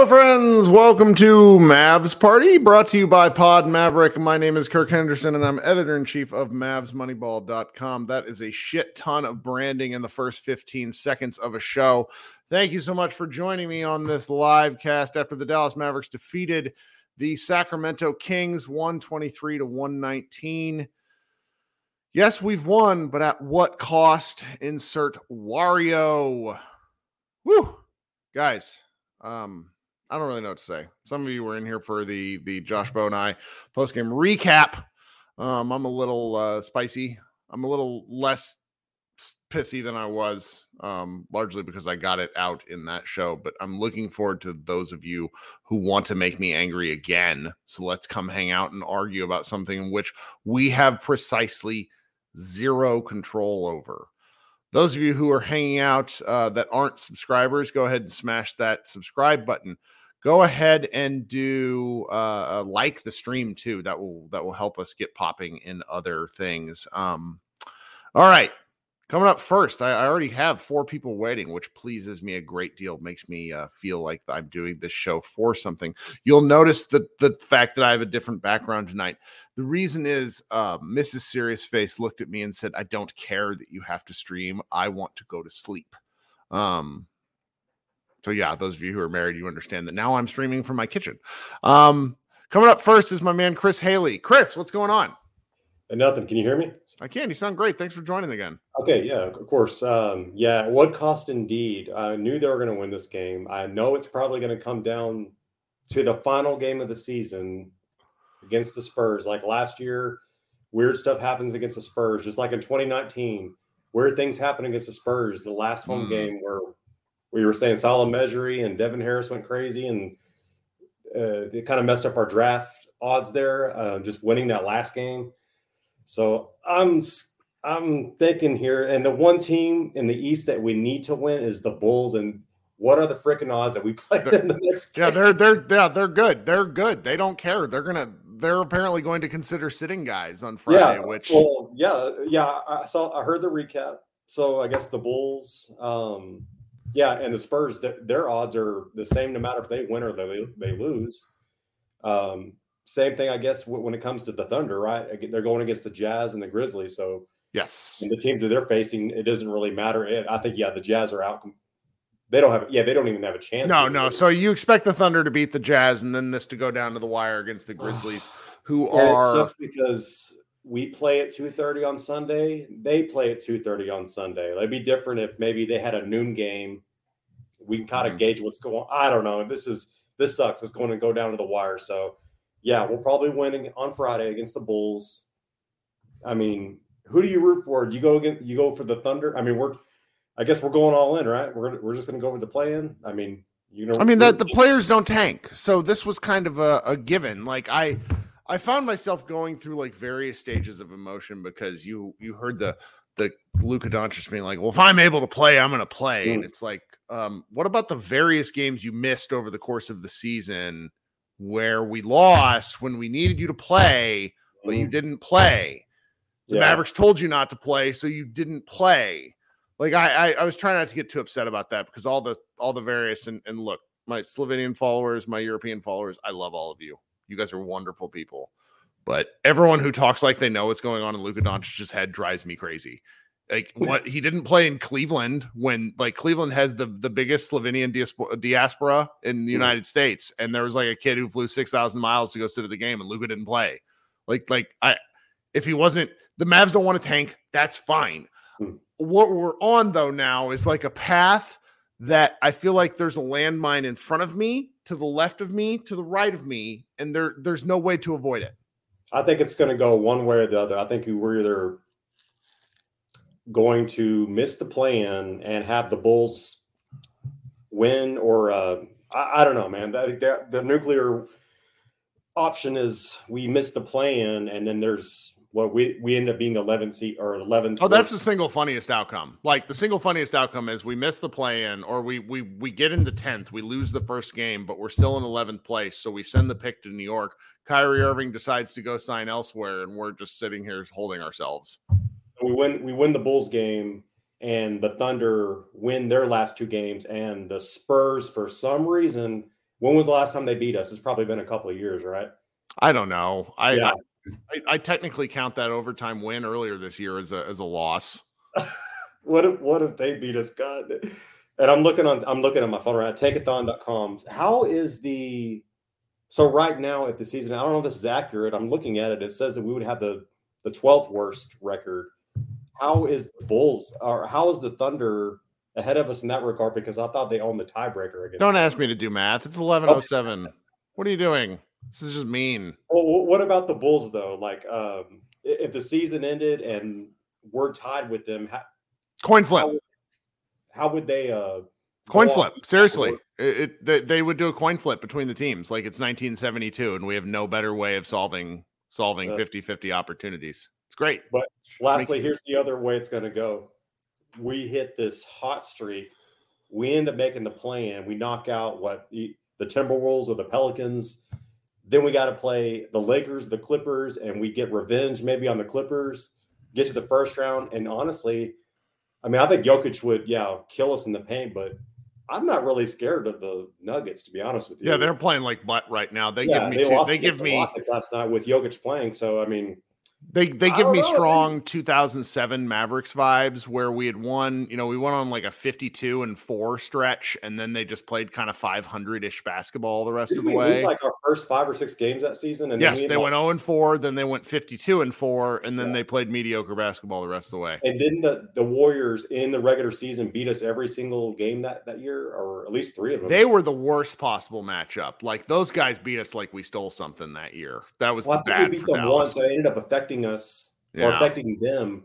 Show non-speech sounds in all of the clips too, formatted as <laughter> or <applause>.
Hello, friends. Welcome to Mavs Party, brought to you by Pod Maverick. My name is Kirk Henderson, and I'm editor in chief of MavsMoneyball.com. That is a shit ton of branding in the first 15 seconds of a show. Thank you so much for joining me on this live cast after the Dallas Mavericks defeated the Sacramento Kings 123 to 119. Yes, we've won, but at what cost? Insert Wario. Woo, guys um, I don't really know what to say. Some of you were in here for the the Josh Bowe and I post game recap. Um, I'm a little uh, spicy. I'm a little less pissy than I was, um, largely because I got it out in that show. But I'm looking forward to those of you who want to make me angry again. So let's come hang out and argue about something in which we have precisely zero control over. Those of you who are hanging out uh, that aren't subscribers, go ahead and smash that subscribe button. Go ahead and do uh, uh, like the stream too. That will that will help us get popping in other things. Um, all right, Coming up first, I, I, already have four people waiting, which pleases me a great deal. Makes me uh, feel like I'm doing this show for something. You'll notice the the fact that I have a different background tonight. The reason is uh, Mrs. Serious Face looked at me and said, "I don't care that you have to stream. I want to go to sleep." Um, so yeah, those of you who are married, you understand that now I'm streaming from my kitchen. Um, coming up first is my man Chris Haley. Chris, what's going on? And nothing. Can you hear me? I can. You sound great. Thanks for joining again. Okay. Yeah, of course. Um, yeah. What cost indeed? I knew they were going to win this game. I know it's probably going to come down to the final game of the season against the Spurs. Like last year, weird stuff happens against the Spurs, just like in 2019. Weird things happen against the Spurs. The last home mm. game where we were saying Salah Mejri and Devin Harris went crazy and uh, it kind of messed up our draft odds there, uh, just winning that last game. So I'm I'm thinking here, and the one team in the East that we need to win is the Bulls. And what are the freaking odds that we play them the next? Game? Yeah, they're they're yeah they're good. They're good. They don't care. They're gonna they're apparently going to consider sitting guys on Friday. Yeah, which well, yeah, yeah. I saw I heard the recap. So I guess the Bulls, um, yeah, and the Spurs, their, their odds are the same no matter if they win or they they lose. Um, same thing, I guess, when it comes to the Thunder, right? They're going against the Jazz and the Grizzlies. So, yes, and the teams that they're facing, it doesn't really matter. It, I think, yeah, the Jazz are out. They don't have, yeah, they don't even have a chance. No, no. So you expect the Thunder to beat the Jazz, and then this to go down to the wire against the Grizzlies, <sighs> who yeah, are. It sucks because we play at two thirty on Sunday. They play at two thirty on Sunday. It'd be different if maybe they had a noon game. We can kind of mm-hmm. gauge what's going. I don't know. This is this sucks. It's going to go down to the wire. So yeah, we'll probably win on Friday against the Bulls. I mean, who do you root for? Do you go again? You go for the Thunder? I mean, we're, I guess we're going all in, right? We're we're just going to go with the play in. I mean, you know, I mean that the players don't tank, so this was kind of a, a given. Like I, I found myself going through like various stages of emotion because you you heard the the Luka Doncic being like, "Well, if I'm able to play, I'm going to play," mm. and it's like, um, what about the various games you missed over the course of the season? where we lost when we needed you to play, but you Mhm. didn't play. The Yeah. Mavericks told you not to play, so you didn't play. Like I, I, I was trying not to get too upset about that because all the all the various and, and look, my Slovenian followers, my European followers, I love all of you. You guys are wonderful people. But everyone who talks like they know what's going on in Luka Doncic's head drives me crazy. Like what he didn't play in Cleveland when like Cleveland has the the biggest Slovenian diaspora, in the. United States, and there was like a kid who flew six thousand miles to go sit at the game, and Luka didn't play. Like like I, if he wasn't, the Mavs don't want to tank. That's fine. Hmm. What we're on though now is like a path that I feel like there's a landmine in front of me, to the left of me, to the right of me, and there there's no way to avoid it. I think it's going to go one way or the other. I think we're either going to miss the plan and have the Bulls win, or uh, I, I don't know, man. I think the nuclear option is we miss the plan, and then there's what we we end up being the 11th seat or 11th. Oh, that's the single funniest outcome. Like the single funniest outcome is we miss the play in, or we we we get into tenth, we lose the first game, but we're still in eleventh place. So we send the pick to New York. Kyrie Irving decides to go sign elsewhere, and we're just sitting here holding ourselves. we win we win the Bulls game and the Thunder win their last two games and the Spurs for some reason when was the last time they beat us? It's probably been a couple of years, right? I don't know. I Yeah. I, I technically count that overtime win earlier this year as a as a loss. <laughs> What if what if they beat us? God. And I'm looking on I'm looking at my phone right now, tankathon.com. How is the so right now at the season, I don't know if this is accurate. I'm looking at it. It says that we would have the the 12th worst record. How is the Bulls or how is the Thunder ahead of us in that regard? Because I thought they owned the tiebreaker against Don't ask me to do math. It's eleven oh seven. What are you doing? This is just mean. Well, what about the Bulls though? Like, um, if the season ended and we're tied with them, how, Coin flip. how, how would they? Uh, Coin flip. off- Seriously, it, it they, would do a coin flip between the teams, like it's 1972, and we have no better way of solving solving Uh, 50-50 opportunities. It's great. But lastly, here's the other way it's going to go. We hit this hot streak. We end up making the plan. We knock out what the, the Timberwolves or the Pelicans. Then we got to play the Lakers, the Clippers, and we get revenge maybe on the Clippers. Get to the first round, and honestly, I mean, I think Jokic would, yeah, kill us in the paint, but I'm not really scared of the Nuggets, to be honest with you. Yeah, they're playing like butt right now. They Yeah, give me they two, they give me Rockets last night with Jokic playing. So I mean, they they give me know, strong 2007 Mavericks vibes where we had won, you know, we went on like a 52 and 4 stretch and then they just played kind of 500ish basketball the rest did of the way. like our first five or six games that season? And then yes, we they went 0 and 4, then they went 52 and 4 and then Yeah. they played mediocre basketball the rest of the way. And didn't the, the Warriors in the regular season beat us every single game that, that year, or at least three of them? They were the worst possible matchup. Like those guys beat us like we stole something that year. That was well, I think bad we beat for them Dallas. once. So it ended up affecting us or affecting them.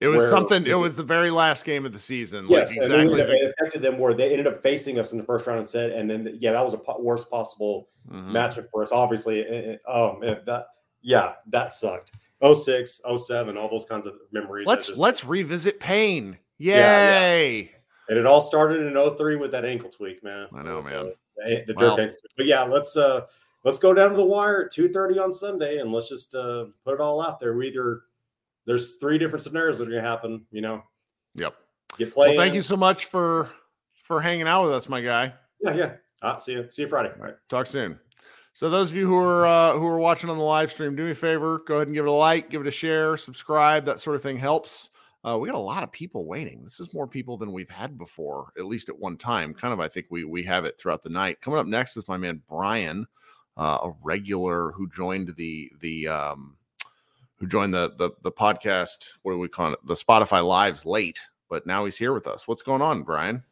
It was where- something. It was the very last game of the season. Yes, like exactly. it, it affected them where they ended up facing us in the first round and said, and then yeah, that was a po- worst possible Mhm. matchup for us. Obviously, it- it- oh man, that yeah, that sucked. 06, 07, all those kinds of memories. Let's just- let's revisit pain. Yeah, yeah. Yay! And it all started in 03 with that ankle tweak, man. I know, man. The, the Well- ankle tweak. But yeah, let's uh let's go down to the wire at 2:30 on Sunday and let's just uh put it all out there. We either there's three different scenarios that are gonna happen, you know. Yep. Get play. Well, thank you so much for for hanging out with us, my guy. Yeah, yeah. Uh, see you. See you Friday. All right. Talk soon. So those of you who are uh, who are watching on the live stream, do me a favor, go ahead and give it a like, give it a share, subscribe. That sort of thing helps. Uh, we got a lot of people waiting. This is more people than we've had before, at least at one time. Kind of, I think we we have it throughout the night. Coming up next is my man Brian, uh, a regular who joined the the um, who joined the the the podcast. What do we call it? The Spotify Lives late, but now he's here with us. What's going on, Brian?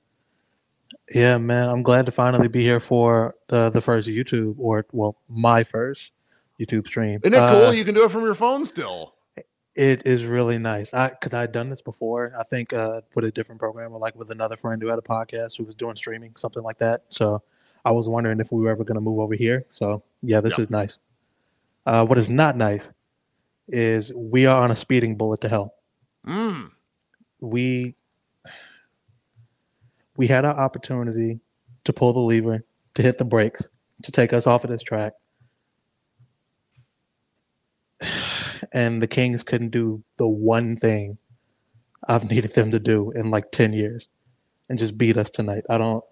Yeah, man, I'm glad to finally be here for the the first YouTube or well, my first YouTube stream. Isn't it cool? Uh, you can do it from your phone still. it is really nice. I because I'd done this before. I think uh, with a different program or like with another friend who had a podcast who was doing streaming, something like that. So I was wondering if we were ever going to move over here. So yeah, this Yeah. is nice. Uh, what is not nice is we are on a speeding bullet to hell. Mm. we we had our opportunity to pull the lever to hit the brakes to take us off of this track. <sighs> And the Kings couldn't do the one thing I've needed them to do in like 10 years and just beat us tonight. I don't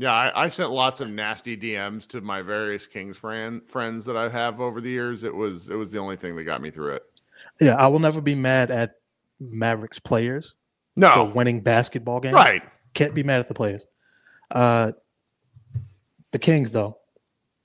Yeah, I, I sent lots of nasty DMs to my various Kings friend, friends that I have over the years. It was it was the only thing that got me through it. yeah, I will never be mad at Mavericks players for winning basketball games. right. Can't be mad at the players. Uh the Kings though.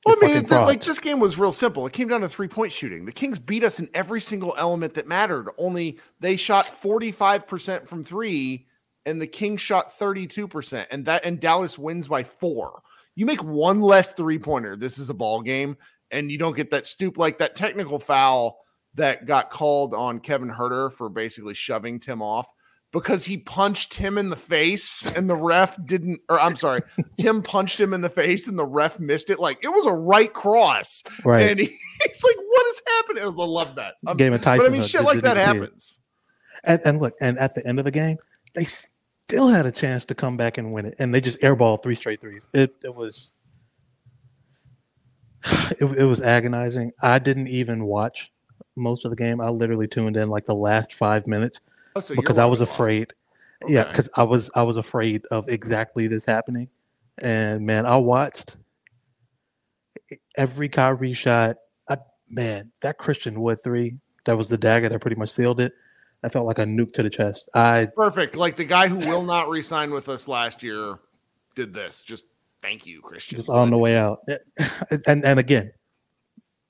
Well, I mean, fucking th- like this game was real simple. It came down to three point shooting. The Kings beat us in every single element that mattered. Only they shot forty five percent from three, and the Kings shot thirty two percent, and that and Dallas wins by four. You make one less three pointer. This is a ball game, and you don't get that stoop like that technical foul that got called on Kevin Huerter for basically shoving Tim off because he punched him in the face and the ref didn't or I'm sorry, <laughs> Tim punched him in the face and the ref missed it. Like it was a right cross. Right. And he, <laughs> he's like, what is happening? I love that. Um, Game of Tyson. but I mean, shit like that didn't see it. happens. And, and look, and at the end of the game, they still had a chance to come back and win it, and they just airballed three straight threes. It it was <sighs> it, it was agonizing. I didn't even watch most of the game. I literally tuned in like the last five minutes Oh, so because I was afraid. Yeah, because I was I was afraid of exactly this happening, and man, I watched every Kyrie shot. I, man, that Christian Wood three that was the dagger that pretty much sealed it. I felt like a nuke to the chest. I Perfect. Like the guy who will not resign with us last year did this. Just thank you, Christian. just on the way out, <laughs> and and again,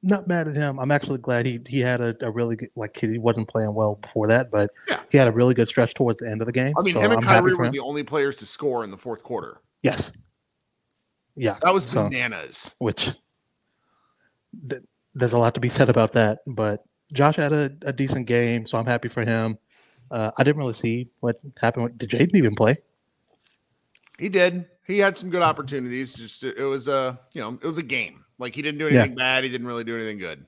not mad at him. I'm actually glad he he had a, a really good like he wasn't playing well before that, but Yeah. he had a really good stretch towards the end of the game. I mean, so him and I'm Kyrie were him. the only players to score in the fourth quarter. yes, yeah, That was So- bananas. which th- there's a lot to be said about that. But Josh had a, a decent game, so I'm happy for him. Uh, I didn't really see what happened. Did Jaden even play? He did. He had some good opportunities. Just it was a you know it was a game. Like he didn't do Yeah. anything bad. He didn't really do anything good.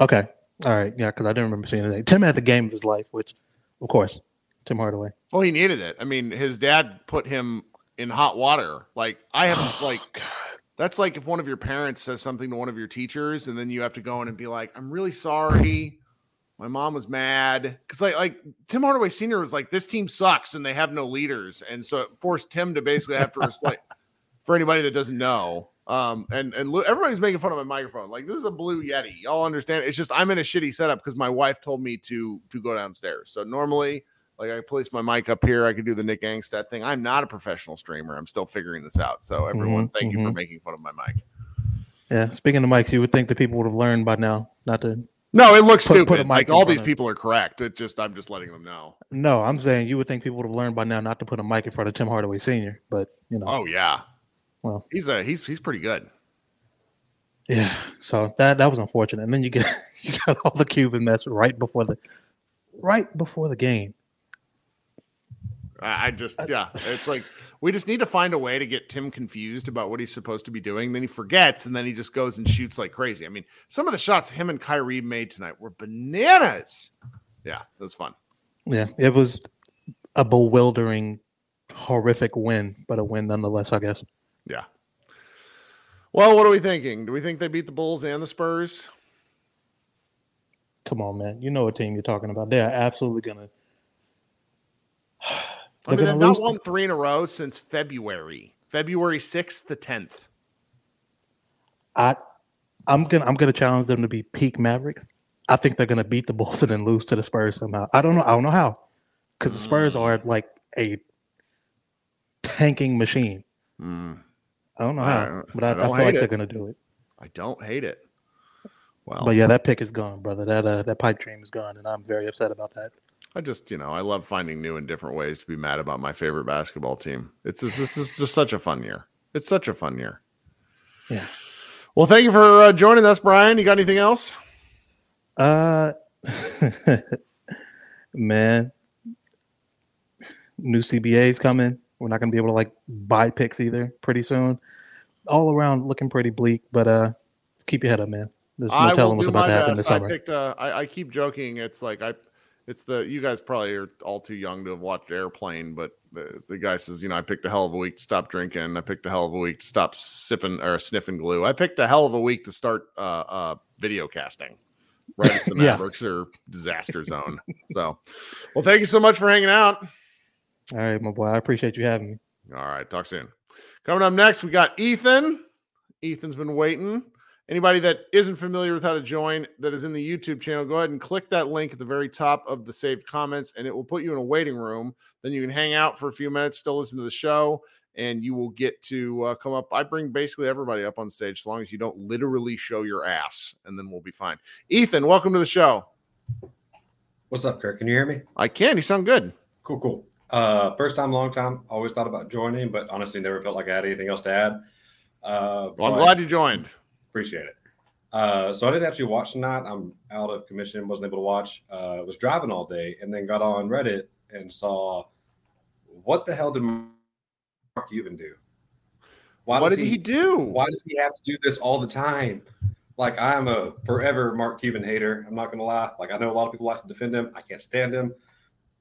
Okay, all right, yeah, because I didn't remember seeing anything. Tim had the game of his life, which, of course, Tim Hardaway. Well, he needed it. I mean, his dad put him in hot water. Like I haven't like that's like if one of your parents says something to one of your teachers, and then you have to go in and be like, "I'm really sorry." My mom was mad because like like Tim Hardaway Sr. was like, "This team sucks and they have no leaders," and so it forced Tim to basically have to <laughs> explain. For anybody that doesn't know, um, and and everybody's making fun of my microphone. Like this is a Blue Yeti. Y'all understand? It's just I'm in a shitty setup because my wife told me to to go downstairs. So normally, like I place my mic up here, I could do the Nick Angstadt thing. I'm not a professional streamer. I'm still figuring this out. So everyone, Mhm, thank you for mhm. making fun of my mic. Yeah, speaking of mics, you would think that people would have learned by now not to. No, it looks Put- stupid. put like all these of- people are correct. It just I'm just letting them know. No, I'm saying you would think people would have learned by now not to put a mic in front of Tim Hardaway Sr. But you know, Oh yeah. Well. he's a he's he's pretty good. yeah. So that that was unfortunate. And then you get <laughs> you got all the Cuban mess right before the right before the game. I I just yeah, it's like we just need to find a way to get Tim confused about what he's supposed to be doing. Then he forgets, and then he just goes and shoots like crazy. I mean, some of the shots him and Kyrie made tonight were bananas. Yeah, it was fun. Yeah, it was a bewildering, horrific win, but a win nonetheless. I guess. Yeah. Well, what are we thinking? Do we think they beat the Bulls and the Spurs? Come on, man. You know what team you're talking about. They are absolutely gonna. <sighs> I They're mean, gonna they've not won three in a row since February, February sixth to tenth. I, I'm gonna I'm gonna challenge them to be peak Mavericks. I think they're gonna beat the Bulls and then lose to the Spurs somehow. I don't know. I don't know how, because the Spurs are like a tanking machine. Mm, I don't know I- how, but I, I I, feel like it. they're gonna do it. I don't hate it. Well, But yeah, that pick is gone, brother. That uh, that pipe dream is gone, and I'm very upset about that. I just, you know, I love finding new and different ways to be mad about my favorite basketball team. It's just, it's just, just such a fun year. It's such a fun year. Yeah. Well, thank you for uh, joining us, Brian. You got anything else? Uh, <laughs> man, new CBA's coming. We're not gonna be able to like buy picks either pretty soon. All around looking pretty bleak, but uh, keep your head up, man. There's no I telling what's about to happen best. this I summer. picked. Uh, I, I keep joking. It's like I, It's the you guys probably are all too young to have watched Airplane, but the, the guy says, you know, I picked a hell of a week to stop drinking. I picked a hell of a week to stop sipping or sniffing glue. I picked a hell of a week to start uh, uh, video casting. Right as the <laughs> Yeah. Mavericks are disaster zone. So, well, thank you so much for hanging out. All right, my boy. I appreciate you having me. All right, talk soon. Coming up next, we got Ethan. Ethan's been waiting. Anybody that isn't familiar with how to join that is in the YouTube channel, go ahead and click that link at the very top of the saved comments, and it will put you in a waiting room. Then you can hang out for a few minutes, still listen to the show, and you will get to uh, come up. I bring basically everybody up on stage as long as you don't literally show your ass, and then we'll be fine. Ethan, welcome to the show. What's up, Kirk? Can you hear me? I can. You sound good. Cool, cool. Uh, first time, long time. Always thought about joining, but honestly, never felt like I had anything else to add. Uh, Well, I'm glad you joined. Appreciate it. Uh, so I didn't actually watch tonight. I'm out of commission, wasn't able to watch. Uh, was driving all day, and then got on Reddit and saw what the hell did Mark Cuban do? Why what did he do? Why does he have to do this all the time? Like I'm a forever Mark Cuban hater. I'm not gonna lie. Like I know a lot of people like to defend him. I can't stand him.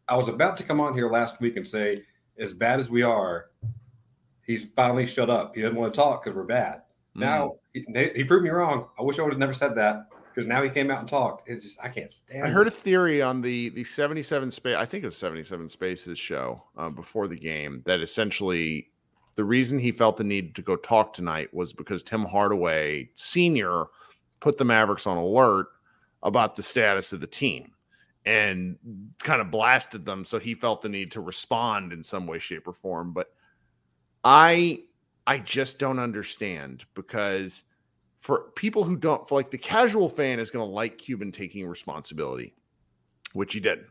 I was about to come on here last week and say, as bad as we are, he's finally shut up. He doesn't want to talk because we're bad. Mm. Now he, he proved me wrong. I wish I would have never said that because now he came out and talked. It's just I can't stand. I it. heard a theory on the the 77 space I think it was 77 spaces show uh, before the game that essentially the reason he felt the need to go talk tonight was because Tim Hardaway senior put the Mavericks on alert about the status of the team and kind of blasted them so he felt the need to respond in some way shape or form but I I just don't understand because for people who don't, like the casual fan is going to like Cuban taking responsibility, which he did.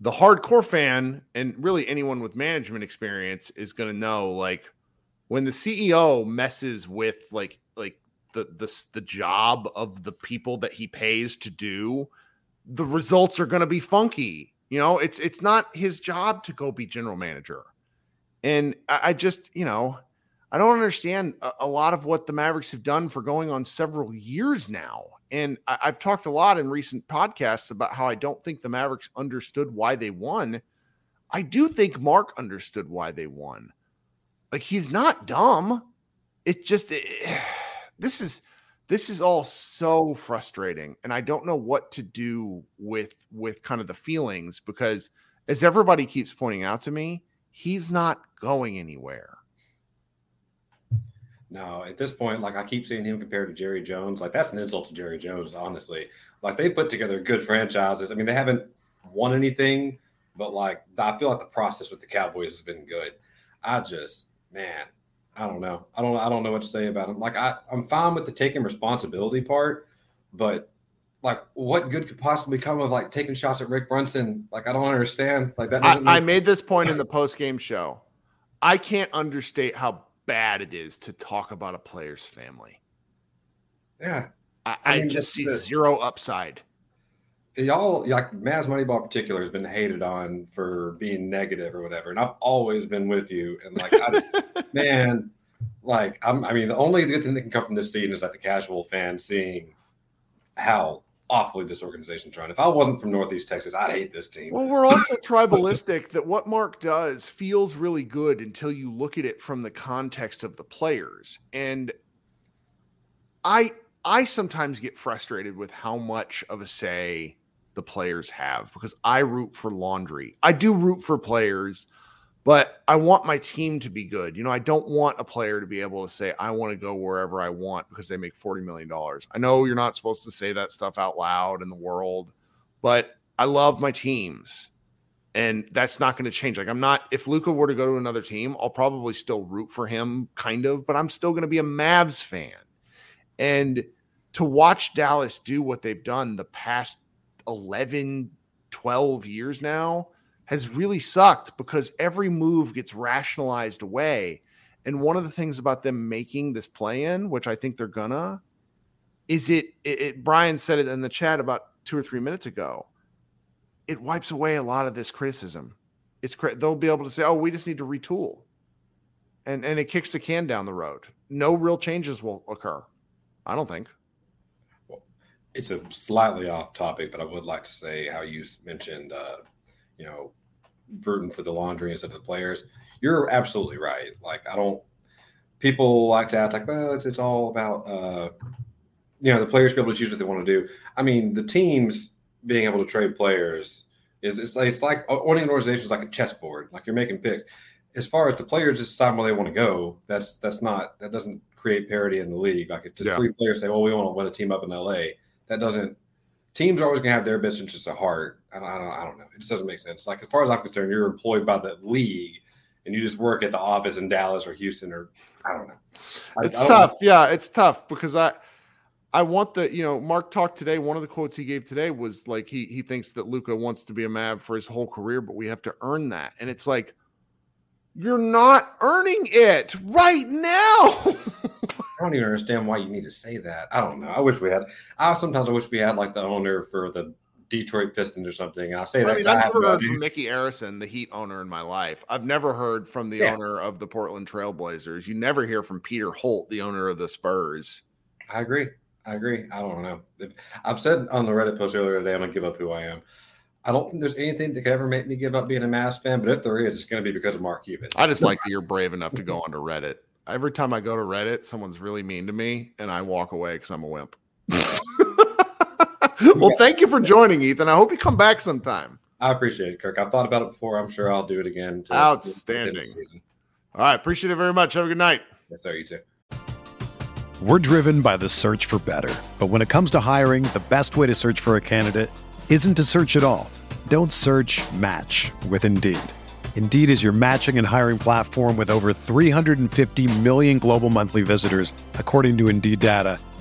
The hardcore fan, and really anyone with management experience, is going to know like when the CEO messes with like like the the the job of the people that he pays to do, the results are going to be funky. You know, it's it's not his job to go be general manager, and I, I just you know I don't understand a, a, lot of what the Mavericks have done for going on several years now. And I, I've talked a lot in recent podcasts about how I don't think the Mavericks understood why they won. I do think Mark understood why they won. Like he's not dumb. It just it, <sighs> this is this is all so frustrating and I don't know what to do with with kind of the feelings because as everybody keeps pointing out to me, he's not going anywhere. No, at this point, like I keep seeing him compared to Jerry Jones. Like that's an insult to Jerry Jones, honestly. Like they put together good franchises. I mean, they haven't won anything, but like I feel like the process with the Cowboys has been good. I just, man, I don't know. I don't I don't know what to say about him. Like I, I'm fine with the taking responsibility part, but like what good could possibly come of like taking shots at Rick Brunson? Like I don't understand. Like that I, doesn't I made this point in the post game show. I can't understate how bad it is to talk about a player's family. yeah. I, I I mean, just see the- zero upside. y'all like Mavs Moneyball in particular has been hated on for being negative or whatever, and I've always been with you. And like, I just, <laughs> man, like, I'm, I mean, the only good thing that can come from this season is that the casual fan seeing how awfully this organization's run. If I wasn't from Northeast Texas, I'd hate this team. Well, we're also <laughs> tribalistic that what Mark does feels really good until you look at it from the context of the players. And I I sometimes get frustrated with how much of a say the players have because I root for laundry. I do root for players, but I want my team to be good. You know, I don't want a player to be able to say, I want to go wherever I want because they make $40 million. I know you're not supposed to say that stuff out loud in the world, but I love my teams. And that's not going to change. Like, I'm not, if Luka were to go to another team, I'll probably still root for him, kind of, but I'm still going to be a Mavs fan. And to watch Dallas do what they've done the past 11, 12 years now has really sucked because every move gets rationalized away. And one of the things about them making this play in, which I think they're gonna, is it, it, it Brian said it in the chat about two or three minutes ago. It wipes away a lot of this criticism. It's they'll be able to say, "Oh, we just need to retool," and and it kicks the can down the road. No real changes will occur. I don't think. it's a slightly off topic, but I would like to say how you mentioned, uh, you know, rooting for the laundry instead of the players. You're absolutely right. Like I don't. People like to act like, well, it's it's all about, uh, you know, the players be able to choose what they want to do. I mean, the teams being able to trade players is it's like, it's like owning an organization is like a chessboard. Like you're making picks. As far as the players decide where they want to go, that's that's not that doesn't create parity in the league. Like if just yeah. three players say, "Well, we want to win a team up in LA," that doesn't. Teams are always going to have their best interests at heart. I don't, I don't, I don't know. It just doesn't make sense. Like as far as I'm concerned, you're employed by the league, and you just work at the office in Dallas or Houston or I don't know. I, it's I tough. Know. Yeah, it's tough because I. I want the, you know, Mark talked today. One of the quotes he gave today was like he he thinks that Luka wants to be a Mav for his whole career, but we have to earn that. And it's like, you're not earning it right now. <laughs> I don't even understand why you need to say that. I don't know. I wish we had. I sometimes I wish we had like the owner for the Detroit Pistons or something. I'll say that. I mean, I've never heard from Micky Arison, the Heat owner, in my life. I've never heard from the yeah. owner of the Portland Trailblazers. You never hear from Peter Holt, the owner of the Spurs. I agree. I agree. I don't know. I've said on the Reddit post earlier today, I'm gonna give up who I am. I don't think there's anything that could ever make me give up being a Mavs fan, but if there is, it's going to be because of Mark Cuban. I just like that you're brave enough to go onto Reddit. Every time I go to Reddit, someone's really mean to me, and I walk away because I'm a wimp. <laughs> <laughs> well, thank you for joining, Ethan. I hope you come back sometime. I appreciate it, Kirk. I've thought about it before. I'm sure I'll do it again. Outstanding. All right. Appreciate it very much. Have a good night. Yes, sir. You too. We're driven by the search for better. But when it comes to hiring, the best way to search for a candidate isn't to search at all. Don't search match with Indeed. Indeed is your matching and hiring platform with over 350 million global monthly visitors, according to Indeed data,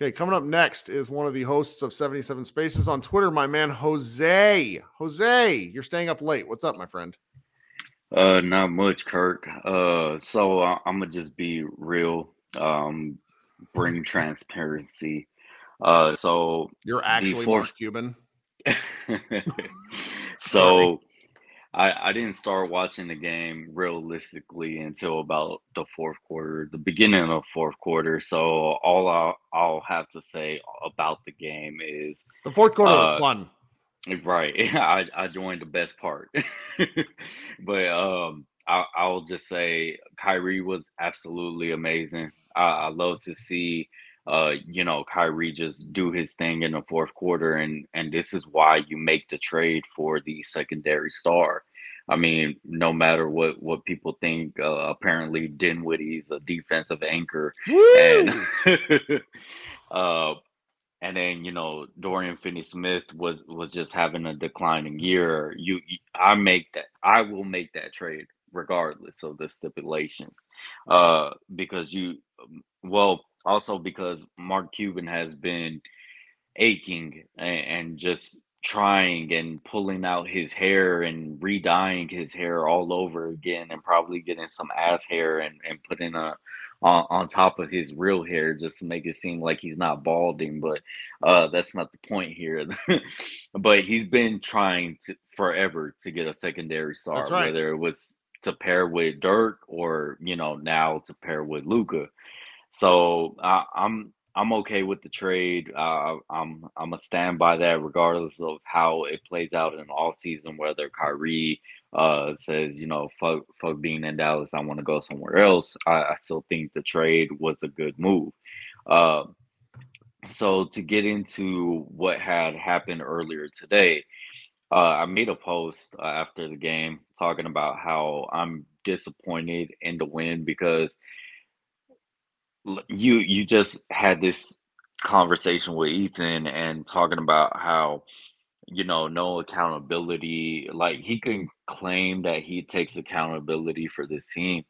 Okay, coming up next is one of the hosts of 77 Spaces on Twitter, my man Jose. Jose, you're staying up late. What's up, my friend? Uh, not much, Kirk. Uh, so uh, I'm gonna just be real. Um, bring transparency. Uh, so you're actually before... Mark Cuban. <laughs> <laughs> so I, I didn't start watching the game realistically until about the fourth quarter, the beginning of the fourth quarter. So all I'll, I'll have to say about the game is the fourth quarter uh, was fun. Right, <laughs> I, I joined the best part, <laughs> but um, I, I'll just say Kyrie was absolutely amazing. I, I love to see uh, you know, Kyrie just do his thing in the fourth quarter, and and this is why you make the trade for the secondary star. I mean, no matter what what people think, uh, apparently Dinwiddie's a defensive anchor, Woo! and <laughs> uh, and then you know Dorian Finney-Smith was was just having a declining year. You, you, I make that. I will make that trade regardless of the stipulation, uh, because you, um, well, also because Mark Cuban has been aching and, and just trying and pulling out his hair and re-dyeing his hair all over again and probably getting some ass hair and, and putting a on, on top of his real hair just to make it seem like he's not balding but uh that's not the point here <laughs> but he's been trying to forever to get a secondary star right. whether it was to pair with Dirk or you know now to pair with Luka so I, I'm I'm okay with the trade. Uh, I'm I'm a stand by that, regardless of how it plays out in all season. Whether Kyrie uh, says, you know, fuck, fuck being in Dallas, I want to go somewhere else. I, I, still think the trade was a good move. Uh, so to get into what had happened earlier today, uh, I made a post uh, after the game talking about how I'm disappointed in the win because you you just had this conversation with Ethan and talking about how you know no accountability like he can claim that he takes accountability for this team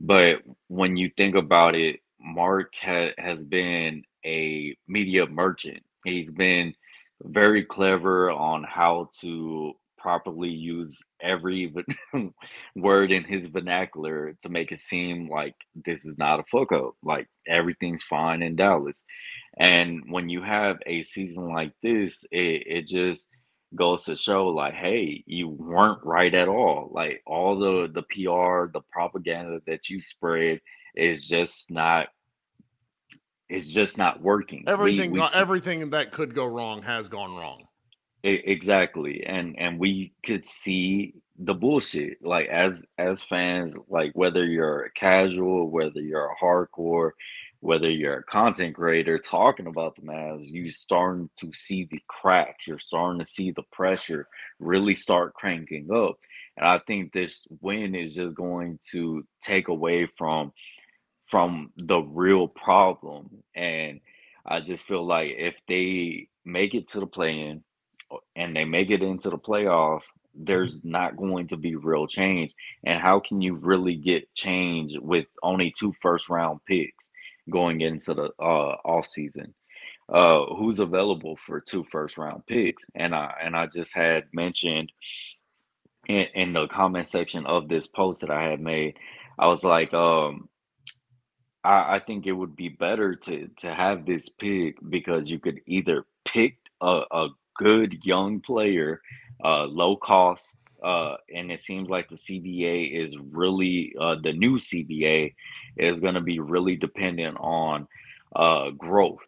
but when you think about it Mark ha- has been a media merchant. He's been very clever on how to properly use every <laughs> word in his vernacular to make it seem like this is not a fuck up. Like everything's fine in Dallas. And when you have a season like this, it, it just goes to show like, hey, you weren't right at all. Like all the the PR, the propaganda that you spread is just not it's just not working. Everything we, we, everything that could go wrong has gone wrong. Exactly. And and we could see the bullshit. Like as as fans, like whether you're a casual, whether you're a hardcore, whether you're a content creator talking about the Mavs, you're starting to see the cracks. You're starting to see the pressure really start cranking up. And I think this win is just going to take away from from the real problem. And I just feel like if they make it to the play in, and they make it into the playoffs, there's not going to be real change. And how can you really get change with only two first round picks going into the uh, off season? Uh, who's available for two first round picks? And I and I just had mentioned in, in the comment section of this post that I had made, I was like, um, I, I think it would be better to to have this pick because you could either pick a, a good young player, uh, low cost, uh, and it seems like the CBA is really uh, the new CBA is going to be really dependent on uh, growth,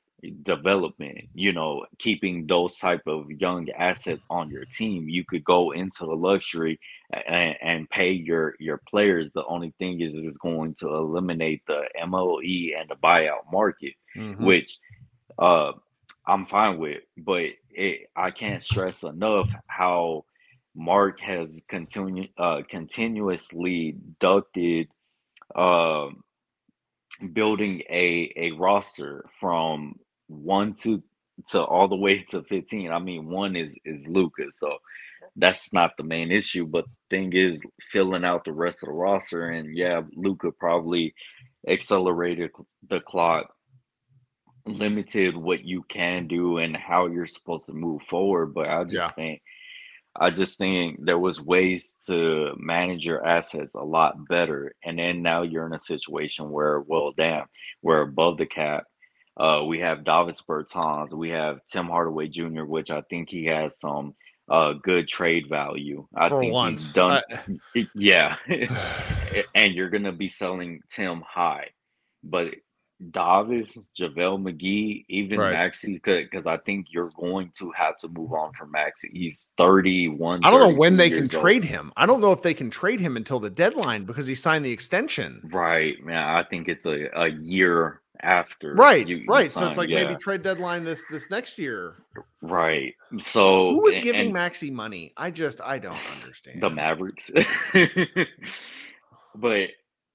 development. You know, keeping those type of young assets on your team. You could go into the luxury and, and pay your your players. The only thing is, is going to eliminate the MOE and the buyout market, mm-hmm. which uh I'm fine with, but it, I can't stress enough how Mark has continu- uh, continuously ducted uh, building a a roster from one to to all the way to 15. I mean, one is is Luka's, so that's not the main issue. But the thing is filling out the rest of the roster, and yeah, Luka probably accelerated the clock limited what you can do and how you're supposed to move forward. But I just yeah. think I just think there was ways to manage your assets a lot better. And then now you're in a situation where, well, damn, we're above the cap. Uh, we have Davis Bertans, we have Tim Hardaway Jr., which I think he has some uh, good trade value. I For think once. he's done. I... <laughs> yeah, <sighs> <laughs> and you're gonna be selling Tim high, but Davis, JaVale McGee, even right. Because I think you're going to have to move on from Maxi. He's 31. I don't know when they can old. trade him. I don't know if they can trade him until the deadline because he signed the extension. Right, man. I think it's a, a year after. Right, you, right. so it's like yeah. maybe trade deadline this this next year. Right. So who was giving and, Maxi money? I just I don't <sighs> understand. The Mavericks. <laughs> but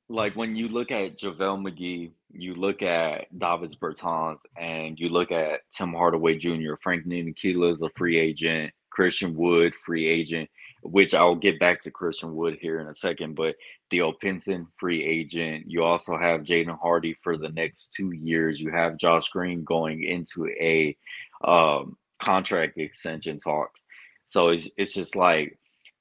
like when you look at JaVale McGee, you look at Davis Bertans, and you look at Tim Hardaway Jr., Frank Ntilikina is a free agent, Christian Wood, free agent, which I'll get back to Christian Wood here in a second, but Theo Pinson, free agent. You also have Jaden Hardy for the next two years. You have Josh Green going into a um, contract extension talks. So it's, it's just like,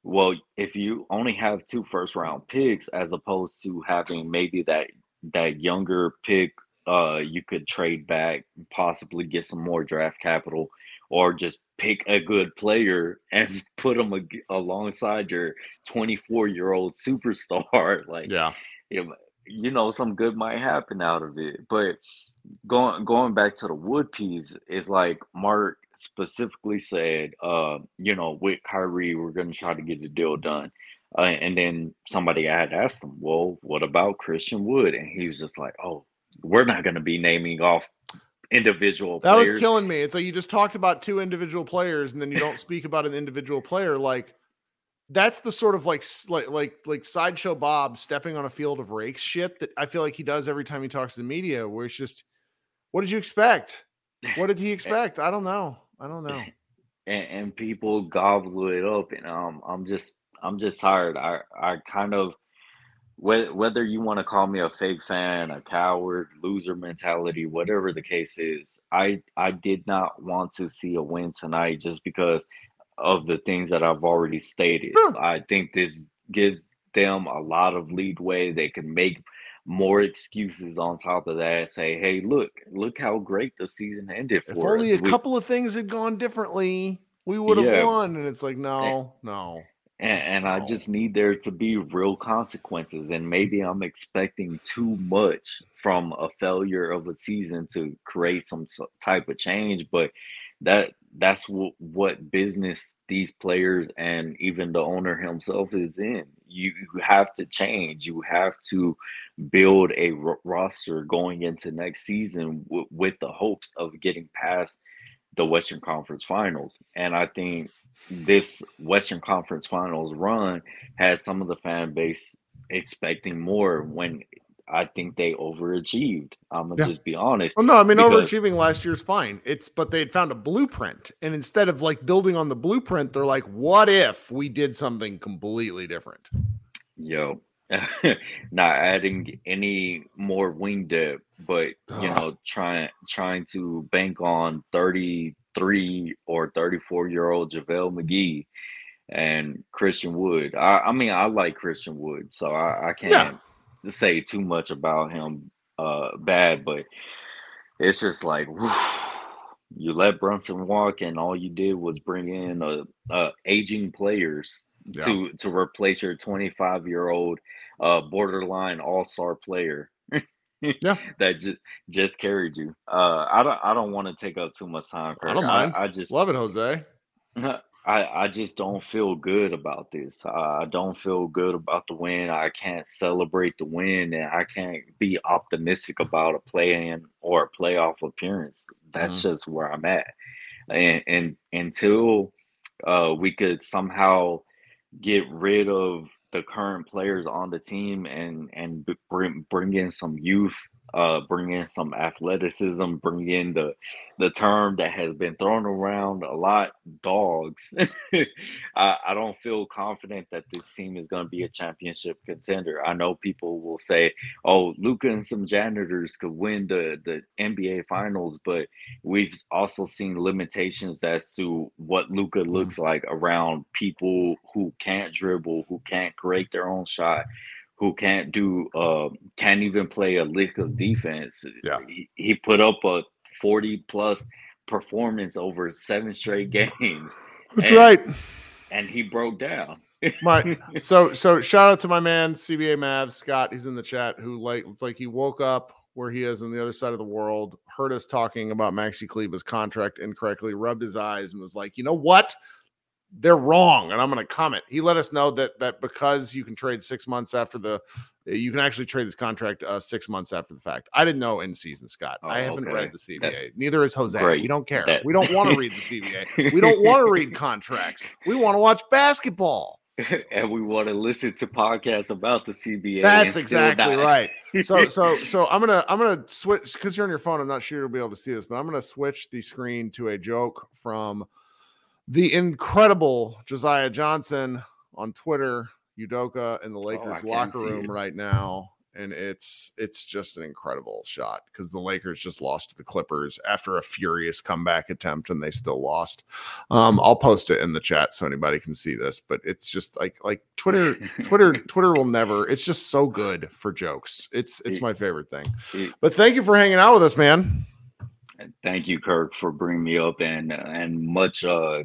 well, if you only have two first round picks as opposed to having maybe that that younger pick, uh, you could trade back, possibly get some more draft capital, or just pick a good player and <laughs> put them ag- alongside your 24 year old superstar. <laughs> like, Yeah. you know, you know, some good might happen out of it. But going going back to the wood piece is like Mark specifically said, uh, you know, with Kyrie, we're going to try to get the deal done. Uh, and then somebody had asked him, well, what about Christian Wood? And he was just like, oh, we're not going to be naming off individual That players. was killing me. It's like you just talked about two individual players and then you don't speak about an individual player. Like that's the sort of like like like like sideshow Bob stepping on a field of rakes shit that I feel like he does every time he talks to the media. Where it's just, what did you expect? What did he <laughs> expect? I don't know. I don't know. <laughs> and, and people gobble it up and um i'm just i'm just tired. I i kind of whe- whether you want to call me a fake fan a coward loser mentality whatever the case is i i did not want to see a win tonight just because of the things that i've already stated. I think this gives them a lot of leadway. They can make more excuses on top of that say hey look look how great the season ended If for only a We- couple of things had gone differently, we would have Yeah. won. And it's like, no, no. And, and I just need there to be real consequences. And maybe I'm expecting too much from a failure of a season to create some type of change. But that that's what, what business these players and even the owner himself is in. You, have to change. You have to build a roster going into next season w- with the hopes of getting past the Western Conference Finals. And I think this Western Conference Finals run has some of the fan base expecting more when I think they overachieved. I'm gonna Yeah. just be honest. Well, no, I mean, Because- overachieving last year is fine. It's, but they had found a blueprint. And instead of like building on the blueprint, they're like, what if we did something completely different? Yo, <laughs> not adding any more wing depth, but you know, trying trying to bank on 33 or 34 year old JaVale McGee and Christian Wood. I, I mean, I like Christian Wood, so I, I can't say too much about him uh bad, but it's just like you let Brunson walk and all you did was bring in a, a aging players Yeah. to to replace your 25 year old uh borderline all-star player Yeah. <laughs> that just just carried you uh i don't i don't want to take up too much time I don't mind. I, just Love it, Jose. <laughs> I, I just don't feel good about this. I don't feel good about the win. I can't celebrate the win, and I can't be optimistic about a play-in or a playoff appearance. That's just where I'm at. And, and until uh, we could somehow get rid of the current players on the team and and bring bring in some youth, uh, bring in some athleticism, bring in the the term that has been thrown around a lot, dogs. <laughs> I, I don't feel confident that this team is going to be a championship contender. I know people will say, "Oh, Luka and some janitors could win the the NBA Finals," but we've also seen limitations as to what Luka looks like around people who can't dribble, who can't create their own shot, who can't do, uh, can't even play a lick of defense. Yeah. he, he put up a forty plus performance over seven straight games, That's And- right. and he broke down. My <laughs> so so shout out to my man CBA Mavs Scott. He's in the chat. Who like it's like he woke up where he is on the other side of the world, heard us talking about Maxi Kleber's contract incorrectly, rubbed his eyes, and was like, you know what? They're wrong, and I'm going to comment. He let us know that that because you can trade six months after the, you can actually trade this contract uh, six months after the fact. I didn't know in season, Scott. I Oh, haven't okay. read the CBA. That- Neither is Jose. We don't care. That- we don't want to read the <laughs> CBA. We don't want to read contracts. We want to watch basketball. <laughs> and we want to listen to podcasts about the CBA. That's exactly right. So <laughs> so so I'm gonna I'm gonna switch because you're on your phone. I'm not sure you'll be able to see this, but I'm gonna switch the screen to a joke from the incredible Josiah Johnson on Twitter, Udoka in the Lakers Oh, locker room right now. And it's it's just an incredible shot because the Lakers just lost to the Clippers after a furious comeback attempt and they still lost. Um, I'll post it in the chat so anybody can see this, but it's just like like Twitter Twitter <laughs> Twitter will never. It's just so good for jokes. It's it's my favorite thing. But thank you for hanging out with us, man. Thank you, Kirk, for bringing me up, and and much uh,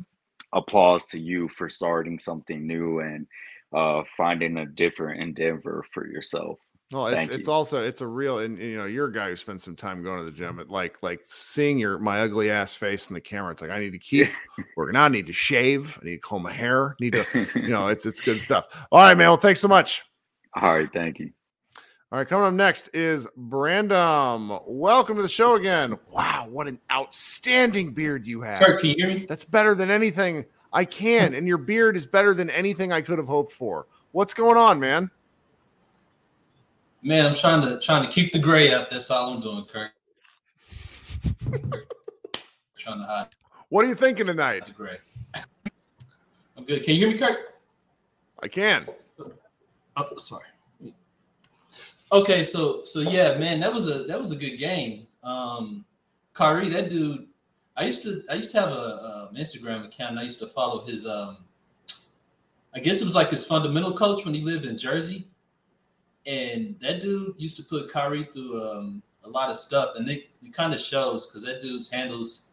applause to you for starting something new and uh, finding a different endeavor for yourself. Well, it's Thank it's you. also it's a real and you know you're a guy who spends some time going to the gym. It like like seeing your my ugly ass face in the camera. It's like I need to keep working out. I need to shave. I need to comb my hair. Need to you know <laughs> it's it's good stuff. All right, man. Well, thanks so much. All right, thank you. All right, coming up next is Brandon. Welcome to the show again. Wow, what an outstanding beard you have. Kirk, can you hear me? That's better than anything I can, and your beard is better than anything I could have hoped for. What's going on, man? Man, I'm trying to trying to keep the gray out. That's all I'm doing, Kirk. <laughs> trying to hide What are you thinking tonight? the gray. I'm good. Can you hear me, Kirk? I can. Oh, sorry. Okay, so so yeah, man, that was a that was a good game. Um Kyrie, that dude, I used to I used to have a, um Instagram account. And I used to follow his um I guess it was like his fundamental coach when he lived in Jersey. And that dude used to put Kyrie through um, a lot of stuff, and it, it kind of shows because that dude's handles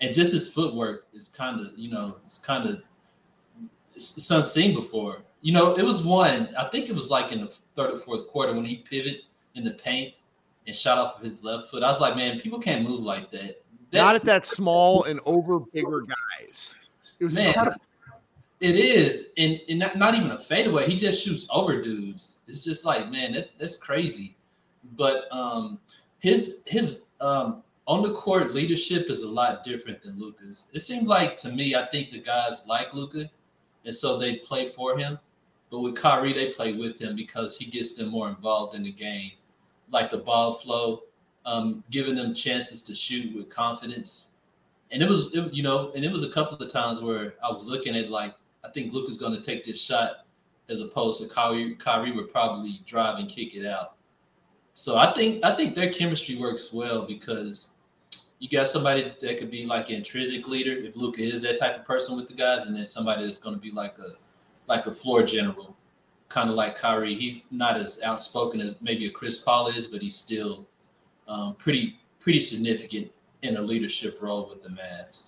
and just his footwork is kind of you know it's kind of it's, it's unseen before. You know, it was one. I think it was like in the third or fourth quarter when he pivoted in the paint and shot off of his left foot. I was like, man, people can't move like that. That- Not at that small and over bigger guys. It was Man, incredible. It is, and, and not, not even a fadeaway. He just shoots over dudes. It's just like, man, that, that's crazy. But um, his his um, on the court leadership is a lot different than Luka's. It seemed like to me, I think the guys like Luka, and so they play for him. But with Kyrie, they play with him because he gets them more involved in the game, like the ball flow, um, giving them chances to shoot with confidence. And it was, it, you know, and it was a couple of times where I was looking at like, I think Luka's going to take this shot as opposed to Kyrie. Kyrie would probably drive and kick it out. So I think I think their chemistry works well because you got somebody that could be like an intrinsic leader if Luka is that type of person with the guys, and then somebody that's going to be like a like a floor general, kind of like Kyrie. He's not as outspoken as maybe a Chris Paul is, but he's still um, pretty pretty significant in a leadership role with the Mavs.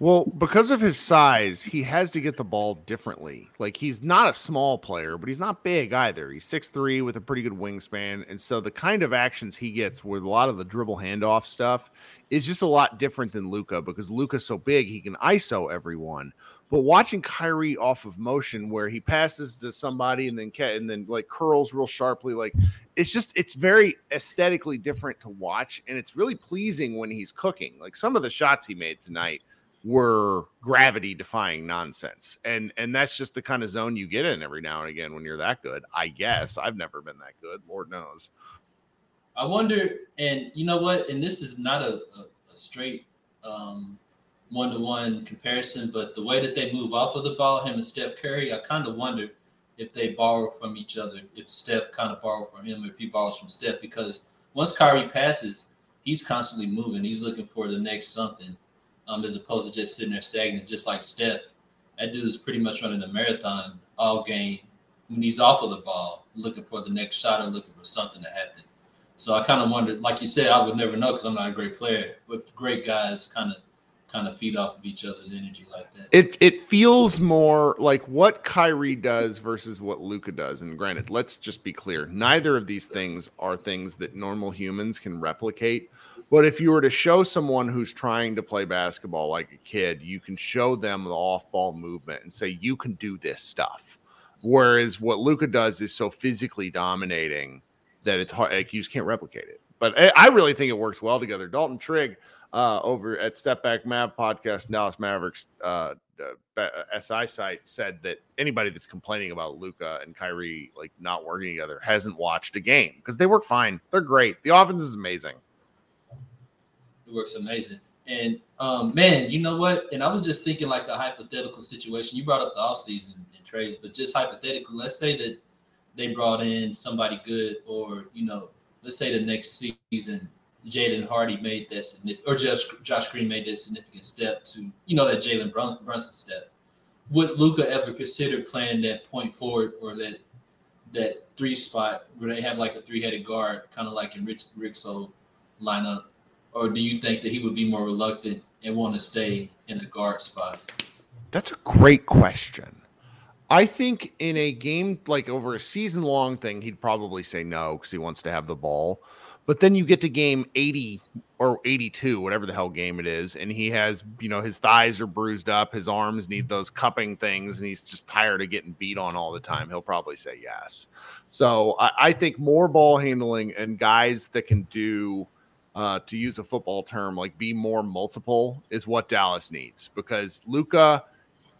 Well, because of his size, he has to get the ball differently. Like he's not a small player, but he's not big either. He's 6'3 with a pretty good wingspan. And so the kind of actions he gets with a lot of the dribble handoff stuff is just a lot different than Luka because Luka's so big, he can ISO everyone. But watching Kyrie off of motion where he passes to somebody and then and then like curls real sharply, like it's just it's very aesthetically different to watch, and it's really pleasing when he's cooking. Like some of the shots he made tonight were gravity defying nonsense and and that's just the kind of zone you get in every now and again when you're that good i guess i've never been that good lord knows I wonder, and you know what? And this is not a, a, a straight um, one-to-one comparison, but the way that they move off of the ball, him and Steph Curry, I kind of wonder if they borrow from each other. If Steph kind of borrow from him, if he borrows from Steph, because once Kyrie passes, he's constantly moving. He's looking for the next something, um, as opposed to just sitting there stagnant, just like Steph. That dude is pretty much running a marathon all game when he's off of the ball, looking for the next shot or looking for something to happen. So I kind of wondered, like you said, I would never know because I'm not a great player. But great guys kind of kind of feed off of each other's energy like that. it it feels more like what Kyrie does versus what Luka does. And granted let's just be clear neither of these things are things that normal humans can replicate. But if you were to show someone who's trying to play basketball like a kid you can show them the off-ball movement and say you can do this stuff. Whereas what Luka does is so physically dominating that it's hard like you just can't replicate it. But I, I really think it works well together. Dalton trigg uh, over at Step Back Mav podcast, Dallas Mavericks uh, uh, SI site said that anybody that's complaining about Luka and Kyrie like not working together hasn't watched a game because they work fine. They're great. The offense is amazing. It works amazing. And um, man, you know what? And I was just thinking like a hypothetical situation. You brought up the offseason and trades, but just hypothetically, let's say that they brought in somebody good, or you know, let's say the next season Jaden Hardy made that significant, or Josh, Josh Green made that significant step to, you know, that Jalen Brunson step. Would Luka ever consider playing that point forward or that that three spot where they have like a three headed guard, kind of like in Rich Rixo lineup, or do you think that he would be more reluctant and want to stay in the guard spot? That's a great question. I think in a game like over a season long thing, he'd probably say no because he wants to have the ball. But then you get to game 80 or 82, whatever the hell game it is, and he has, you know, his thighs are bruised up, his arms need those cupping things, and he's just tired of getting beat on all the time. He'll probably say yes. So I, I think more ball handling and guys that can do, uh, to use a football term, like be more multiple is what Dallas needs because Luka –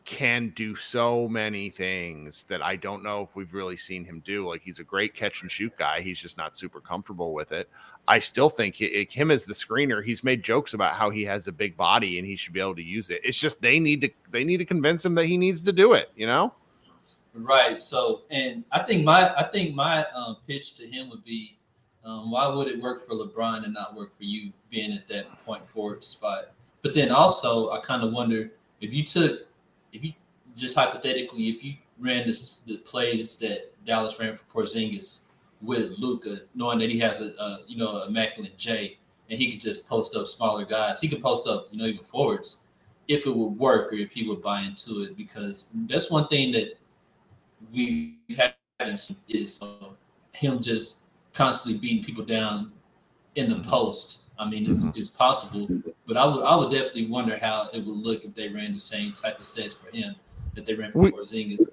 can do so many things that I don't know if we've really seen him do. Like he's a great catch and shoot guy. He's just not super comfortable with it. I still think it, him as the screener, he's made jokes about how he has a big body and he should be able to use it. It's just they need to they need to convince him that he needs to do it. You know. Right. So, and I think my I think my um, pitch to him would be, um, why would it work for LeBron and not work for you being at that point forward spot? But then also, I kind of wonder if you took if you just hypothetically, if you ran this, the plays that Dallas ran for Porzingis with Luka, knowing that he has a, a you know a immaculate J, and he could just post up smaller guys, he could post up you know even forwards if it would work or if he would buy into it because that's one thing that we haven't seen is uh, him just constantly beating people down in the post I mean, it's, mm-hmm. it's possible, but I would I would definitely wonder how it would look if they ran the same type of sets for him that they ran for we, Porzingis.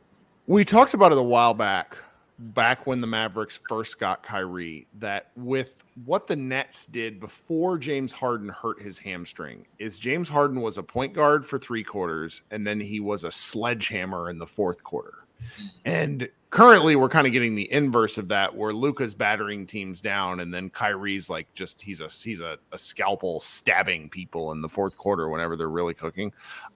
We talked about it a while back, back when the Mavericks first got Kyrie. That with what the Nets did before James Harden hurt his hamstring, is James Harden was a point guard for three quarters, and then he was a sledgehammer in the fourth quarter. And currently we're kind of getting the inverse of that where Luka's battering teams down and then Kyrie's like just he's a he's a, a, scalpel stabbing people in the fourth quarter whenever they're really cooking.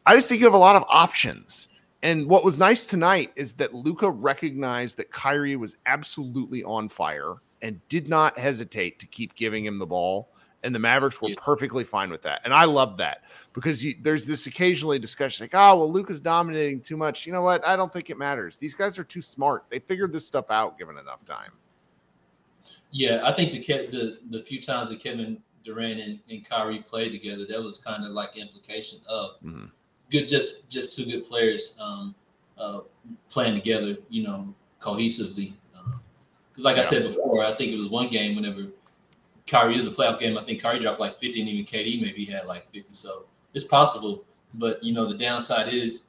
I just think you have a lot of options. And what was nice tonight is that Luka recognized that Kyrie was absolutely on fire and did not hesitate to keep giving him the ball and the Mavericks were perfectly fine with that. And I love that because you, there's this occasionally discussion like, oh, well, Luka's dominating too much. You know what? I don't think it matters. These guys are too smart. They figured this stuff out given enough time. Yeah, I think the the the few times that Kevin Durant and, and Kyrie played together, that was kind of like implication of mm-hmm. good, just just two good players um, uh, playing together, you know, cohesively. Uh, like yeah. I said before, I think it was one game whenever Kyrie is a playoff game. I think Kyrie dropped like 50, and even KD maybe had like 50. So it's possible. But you know, the downside is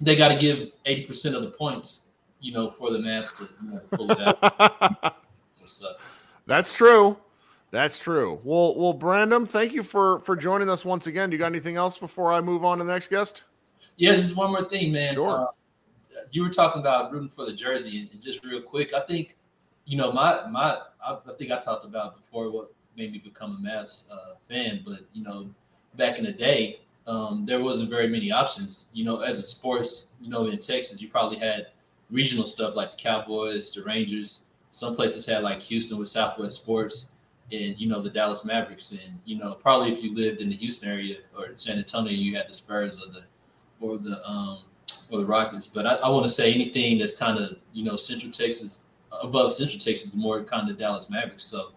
they got to give 80% of the points, you know, for the Mavs to you know, pull it out. <laughs> so, That's true. That's true. Well, well, Brandon, thank you for for joining us once again. Do you got anything else before I move on to the next guest? Yeah, just one more thing, man. Sure. Uh, you were talking about rooting for the jersey, and just real quick, I think you know, my my I, I, think I talked about before what made me become a Mavs uh, fan, but you know, back in the day, um, there wasn't very many options. You know, as a sports, you know, in Texas, you probably had regional stuff like the Cowboys, the Rangers. Some places had like Houston with Southwest Sports, and you know the Dallas Mavericks. And you know, probably if you lived in the Houston area or San Antonio, you had the Spurs or the or the um, or the Rockets. But I, I want to say anything that's kind of you know Central Texas above Central Texas, more kind of Dallas Mavericks. So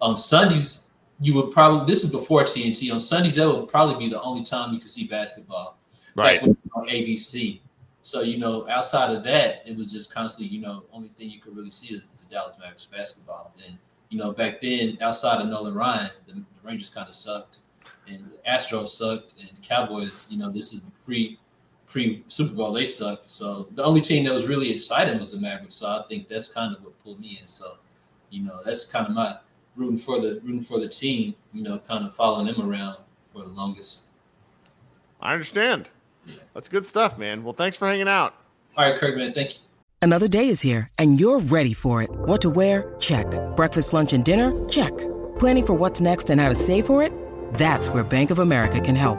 on Sundays, you would probably this is before TNT. On Sundays, that would probably be the only time you could see basketball. Right. on ABC. So you know, outside of that, it was just constantly, you know, only thing you could really see is, is Dallas Mavericks basketball. And you know, back then, outside of Nolan Ryan, the, the Rangers kind of sucked, and the Astros sucked, and the Cowboys. You know, this is the pre pre Super Bowl, they sucked. So the only team that was really exciting was the Mavericks. So I think that's kind of what pulled me in. So, you know, that's kind of my rooting for the rooting for the team. You know, kind of following them around for the longest. I understand. Yeah. That's good stuff, man. Well, thanks for hanging out. All right, Kirk, man. Thank you. Another day is here, and you're ready for it. What to wear? Check. Breakfast, lunch, and dinner? Check. Planning for what's next and how to save for it? That's where Bank of America can help.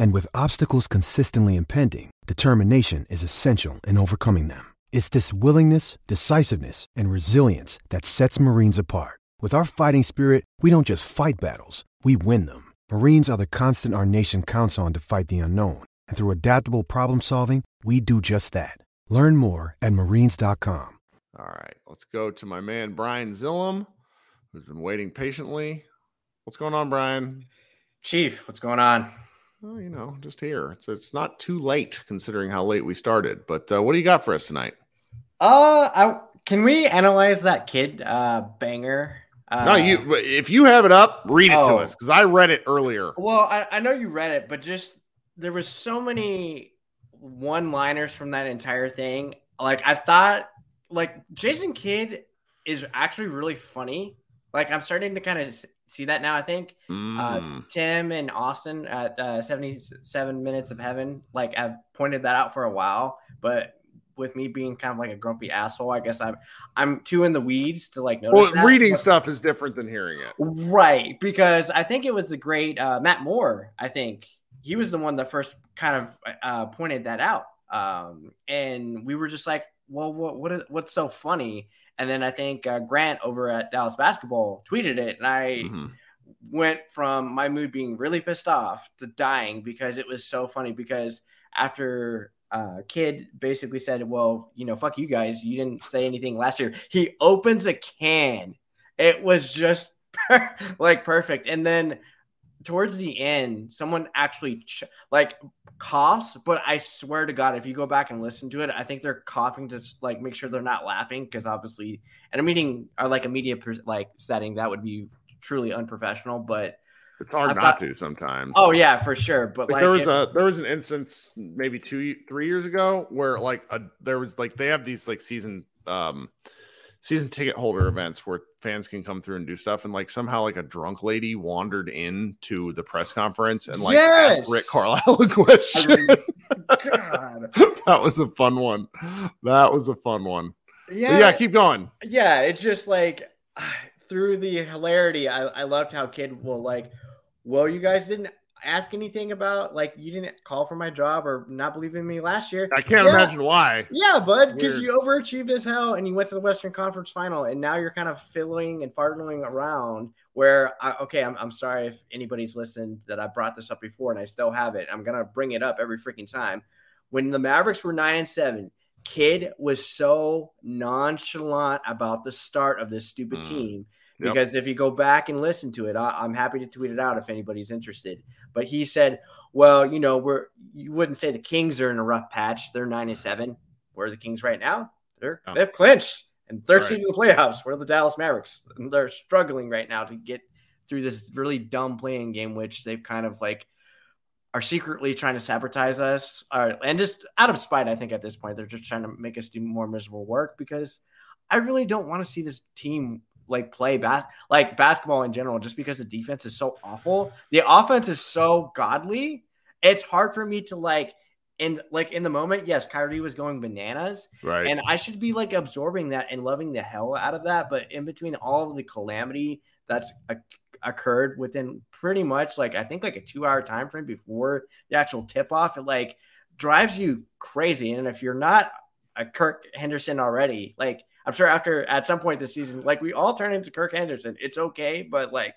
And with obstacles consistently impending, determination is essential in overcoming them. It's this willingness, decisiveness, and resilience that sets Marines apart. With our fighting spirit, we don't just fight battles, we win them. Marines are the constant our nation counts on to fight the unknown. And through adaptable problem solving, we do just that. Learn more at marines.com. All right, let's go to my man Brian Zillum, who's been waiting patiently. What's going on, Brian? Chief, what's going on? Oh, you know, just here. It's it's not too late considering how late we started. But uh, what do you got for us tonight? Uh, I, can we analyze that Kidd uh banger? Uh, no, you. If you have it up, read it to oh. us because I read it earlier. Well, I, I know you read it, but just there was so many one-liners from that entire thing. Like I thought, like Jason Kidd is actually really funny. Like I'm starting to kind of see that now. I think uh, Mm. Tim and Austin at uh, 77 Minutes of Heaven, like I've pointed that out for a while, but with me being kind of like a grumpy asshole, I guess I'm I'm too in the weeds to like notice. well, that, reading but- stuff is different than hearing it. Right, because I think it was the great uh, Matt Moore. I think he was the one that first kind of uh, pointed that out, um, and we were just like, "Well, what what is, what's so funny?" And then I think uh, Grant over at Dallas Basketball tweeted it, and I Mhm. went from my mood being really pissed off to dying because it was so funny. Because after uh, Kidd basically said, "Well, you know, fuck you guys, you didn't say anything last year," he opens a can. It was just <laughs> like perfect, and then towards the end, someone actually ch- like coughs, but I swear to God, if you go back and listen to it, I think they're coughing to like make sure they're not laughing because obviously, in a meeting or like a media per- like setting, that would be truly unprofessional. But It's hard I've not to sometimes. oh yeah, for sure. But Like, like, there was if- a there was an instance maybe two three years ago where like a there was like they have these like season um season ticket holder events where fans can come through and do stuff and like somehow like a drunk lady wandered into the press conference and like Yes! asked Rick Carlisle a question. God. <laughs> that was a fun one. That was a fun one. But yeah, yeah, keep going. yeah, it's just like <sighs> through the hilarity, I, I loved how Kidd will like, well, you guys didn't ask anything about like you didn't call for my job or not believe in me last year. I can't Yeah. imagine why. Yeah, bud, because you overachieved as hell and you went to the Western Conference final, and now you're kind of fiddling and fartling around. Where, I, okay, I'm, I'm sorry if anybody's listened that I brought this up before and I still have it. I'm gonna bring it up every freaking time. When the Mavericks were nine and seven, Kidd was so nonchalant about the start of this stupid Mm. team Yep. because if you go back and listen to it, I, I'm happy to tweet it out if anybody's interested. But he said, "Well, you know, we're you wouldn't say the Kings are in a rough patch. They're nine and seven. Where are the Kings right now? They're Oh. they've clinched and third Right. in the playoffs. Where are the Dallas Mavericks. And they're struggling right now to get through this really dumb playing game, which they've kind of like are secretly trying to sabotage us, uh, and just out of spite. I think at this point they're just trying to make us do more miserable work because I really don't want to see this team like play bas- like basketball in general just because the defense is so awful. The offense is so godly. It's hard for me to like and like in the moment, yes, Kyrie was going bananas Right. and I should be like absorbing that and loving the hell out of that, but in between all of the calamity that's o- occurred within pretty much like I think like a 2-hour time frame before the actual tip off, it like drives you crazy and if you're not a Kirk Henderson already, like I'm sure after at some point this season, like we all turn into Kirk Henderson. It's okay, but like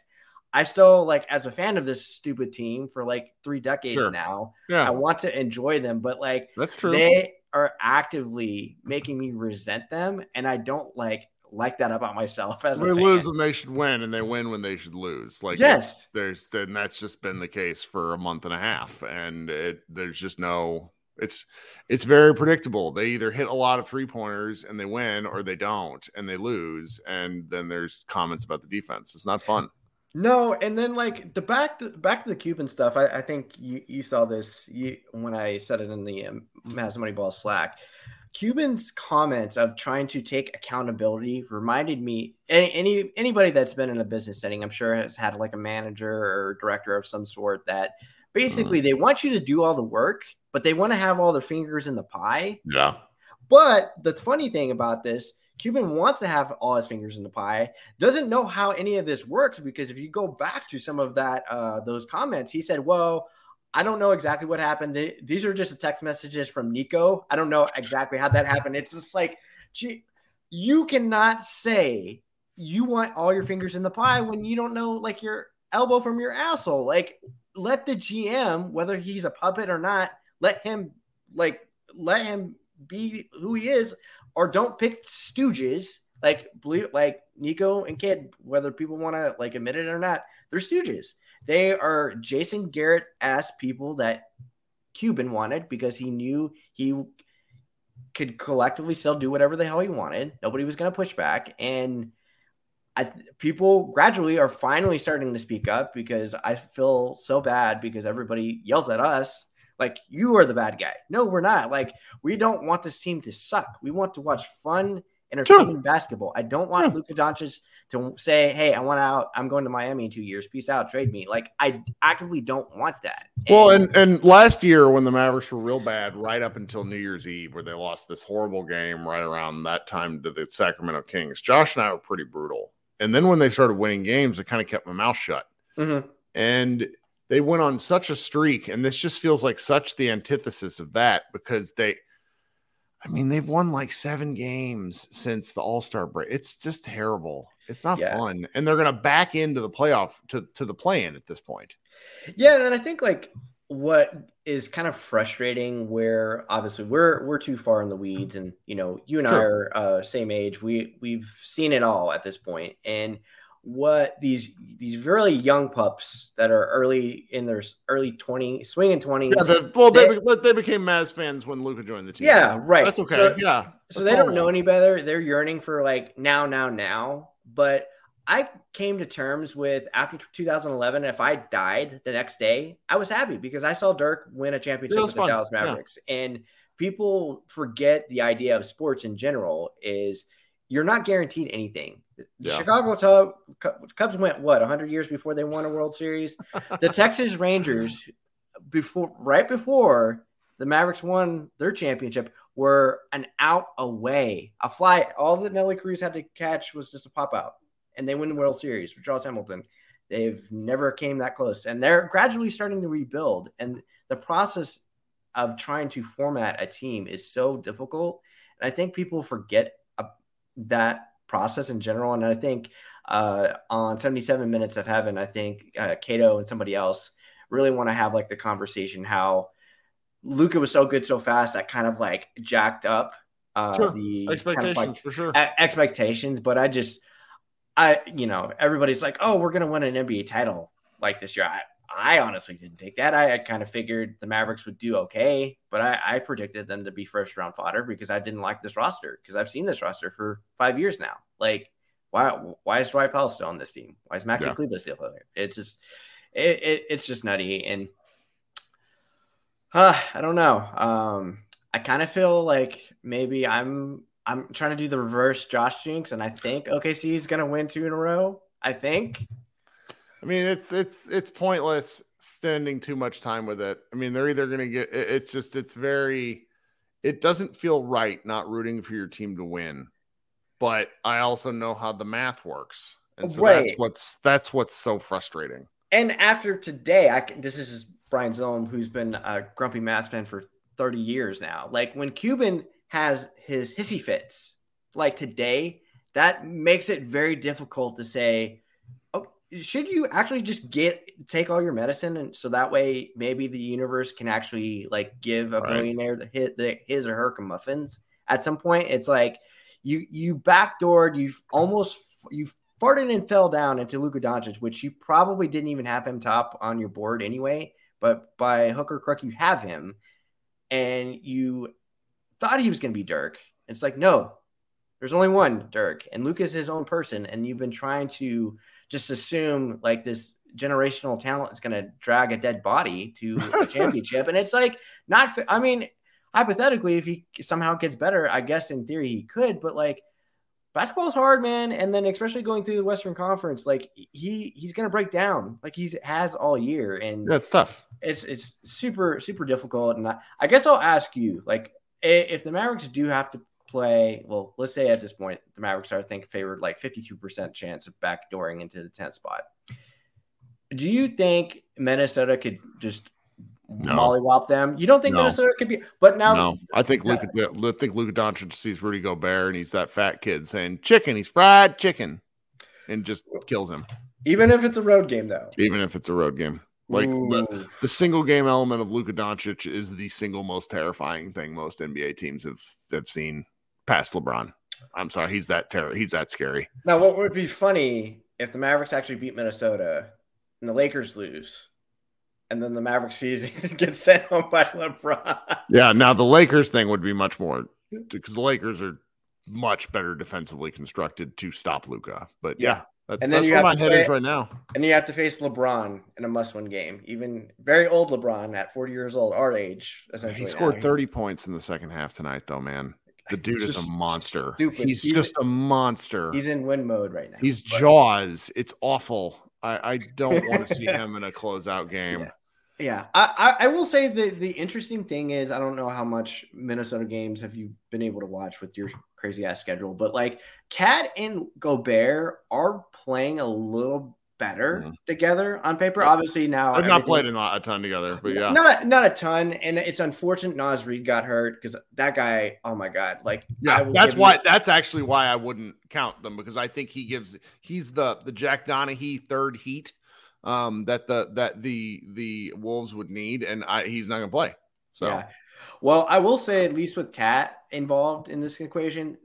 I still like as a fan of this stupid team for like three decades Sure. now. yeah, I want to enjoy them, but like that's true. they are actively making me resent them, and I don't like like that about myself as They lose when they should win, and they win when they should lose. Like Yes. there's and that's just been the case for a month and a half, and it there's just no. It's it's very predictable. They either hit a lot of three pointers and they win, or they don't and they lose. And then there's comments about the defense. It's not fun. No, and then like the back to, back to the Cuban stuff. I, I think you, you saw this you, when I said it in the um, Mavs Moneyball Slack. Cuban's comments of trying to take accountability reminded me any, any anybody that's been in a business setting, I'm sure has had like a manager or director of some sort that basically they want you to do all the work, but they want to have all their fingers in the pie. Yeah. But the funny thing about this, Cuban wants to have all his fingers in the pie, doesn't know how any of this works because if you go back to some of that uh those comments, he said, "Well, I don't know exactly what happened. They, these are just the text messages from Nico. I don't know exactly how that happened. It's just like, gee, you cannot say you want all your fingers in the pie when you don't know like your elbow from your asshole. Like, let the GM, whether he's a puppet or not, let him like let him be who he is, or don't pick stooges like believe like Nico and Kidd, whether people want to like admit it or not, they're stooges. They are Jason Garrett ass people that Cuban wanted because he knew he could collectively still do whatever the hell he wanted. Nobody was going to push back, and I people gradually are finally starting to speak up because I feel so bad because everybody yells at us like you are the bad guy. No, we're not. Like we don't want this team to suck. We want to watch fun, entertaining basketball. I don't want Luka Doncic to say, "Hey, I want out. I'm going to Miami in two years. Peace out. Trade me." Like I actively don't want that. Well, and and last year when the Mavericks were real bad, right up until New Year's Eve, where they lost this horrible game right around that time to the Sacramento Kings, Josh and I were pretty brutal. And then when they started winning games, I kind of kept my mouth shut. Mhm. And they went on such a streak, and this just feels like such the antithesis of that because they, I mean, they've won like seven games since the All Star break. It's just terrible. It's not Yeah. fun, and they're going to back into the playoff to to the play in at this point. Yeah, and I think like what is kind of frustrating where obviously we're we're too far in the weeds and you know you and Sure. I are uh, same age we we've seen it all at this point and what these these really young pups that are early in their early 20 swinging 20s Yeah, well, they, they- they became Mavs fans when Luka joined the team. Yeah, right. That's okay. So- yeah, so they don't know any better. They're yearning for like now, now, now. But I came to terms with after 2011, if I died the next day, I was happy because I saw Dirk win a championship with was the fun. Dallas Yeah. Mavericks. And people forget the idea of sports in general is you're not guaranteed anything. The Yeah. Chicago Tub, Cubs went what 100 years before they won a World Series. <laughs> the Texas Rangers before right before the Mavericks won their championship were an out away. A fly all that Nelly Cruz had to catch was just a pop out. And they win the World Series with Charles Hamilton. They've never came that close. And they're gradually starting to rebuild. And the process of trying to format a team is so difficult. And I think people forget that process in general. And I think uh, on 77 Minutes of Heaven, I think uh, Cato and somebody else really want to have like the conversation how Luka was so good so fast that kind of like jacked up uh, Sure. the expectations kind of like for sure. expectations. But I just, I, you know, everybody's like, oh, we're going to win an NBA title like this year. I, I honestly didn't think that. I, I kind of figured the Mavericks would do okay, but I, I predicted them to be first round fodder because I didn't like this roster because I've seen this roster for five years now. Like, why why is Dwight Powell still on this team? Why is Maxi Yeah. Kleber still there? It's just it, it it's just nutty and uh, I don't know. Um, I kind of feel like maybe I'm I'm trying to do the reverse Josh Jinx, and I think OKC is gonna win two in a row. I think. I mean, it's it's it's pointless spending too much time with it. I mean, they're either going to get. It's just it's very. It doesn't feel right not rooting for your team to win, but I also know how the math works, and so that's what's that's what's so frustrating. And after today, I can, this is Brian Zilm, who's been a grumpy Mavs fan for 30 years now. Like when Cuban has his hissy fits, like today, that makes it very difficult to say, oh, should you actually just get take all your medicine, and so that way maybe the universe can actually like give a Right. billionaire the hit the, his or her muffins at some point. It's like you you backdoored, you've almost you farted and fell down into Luka Doncic, which you probably didn't even have him top on your board anyway. But by hook or crook, you have him, and you thought he was going to be Dirk. It's like no, there's only one Dirk, and Luke is his own person, and you've been trying to just assume like this generational talent is going to drag a dead body to a <laughs> championship, and it's like not. I mean, hypothetically, if he somehow gets better, I guess in theory he could, but like basketball's hard, man. And then especially going through the Western Conference, like he he's gonna break down, like he's has all year, and That's tough. it's it's super super difficult. And I, I guess I'll ask you, like, if the Mavericks do have to play, well, let's say at this point the Mavericks are I think favored like fifty two percent chance of backdooring into the tenth spot. Do you think Minnesota could just No. mollywop them? You don't think No. Minnesota could be? But now, no, I think Luka. I think Luka Doncic sees Rudy Gobert and he's that fat kid saying "chicken." He's fried chicken, and just kills him. even if it's a road game, though, Even if it's a road game, like the, the single game element of Luka Doncic is the single most terrifying thing most NBA teams have have seen past LeBron. I'm sorry, he's that terror. He's that scary. Now, what would be funny if the Mavericks actually beat Minnesota and the Lakers lose, and then the Mavericks <laughs> season <laughs> gets sent home by LeBron? Yeah. Now the Lakers thing would be much more because the Lakers are much better defensively constructed to stop Luka. But yeah, Yeah. That's, And then you where have my to head play- right now. And you have to face LeBron in a must-win game, even very old LeBron at 40 years old, our age, essentially. He scored now. 30 points in the second half tonight, though, man. The dude is a monster. stupid. He's, He's- just a monster. He's in win mode right now. He's but- Jaws. It's awful. I, I don't want to <laughs> see him in a closeout game. Yeah. Yeah, I, I, I will say the the interesting thing is I don't know how much Minnesota games have you been able to watch with your crazy ass schedule, but like KAT and Gobert are playing a little better mm-hmm. together on paper. Obviously now I've not everything- played a, lot, a ton together, but yeah. not a, not a ton, and it's unfortunate Naz Reid got hurt because that guy. Oh my god, like Yeah, that's why. you- That's actually why I wouldn't count them because I think he gives. He's the the Jack Donahue third heat um, that the that the the Wolves would need, and I, he's not going to play. So Yeah. Well, I will say, at least with KAT involved in this equation,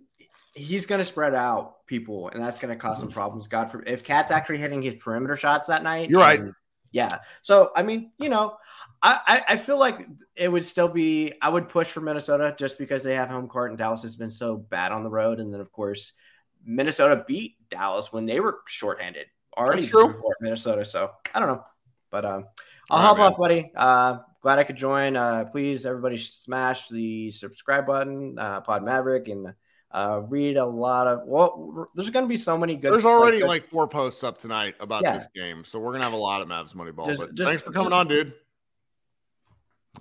he's going to spread out people, and that's going to cause some problems. God forbid if KAT's actually hitting his perimeter shots that night. You're right. yeah. So I mean, you know, I, I I feel like it would still be. I would push for Minnesota just because they have home court, and Dallas has been so bad on the road, and then of course, Minnesota beat Dallas when they were shorthanded. Already That's true. before Minnesota. So I don't know, but um, I'll right, hop man. off, buddy. Uh, glad I could join. Uh, please, everybody, smash the subscribe button, uh, Pod Maverick, and uh, read a lot of. Well, there's going to be so many good. there's already good- like four posts up tonight about Yeah. this game, so we're gonna have a lot of Mavs Moneyball. Just- but just- thanks for coming just- on, dude.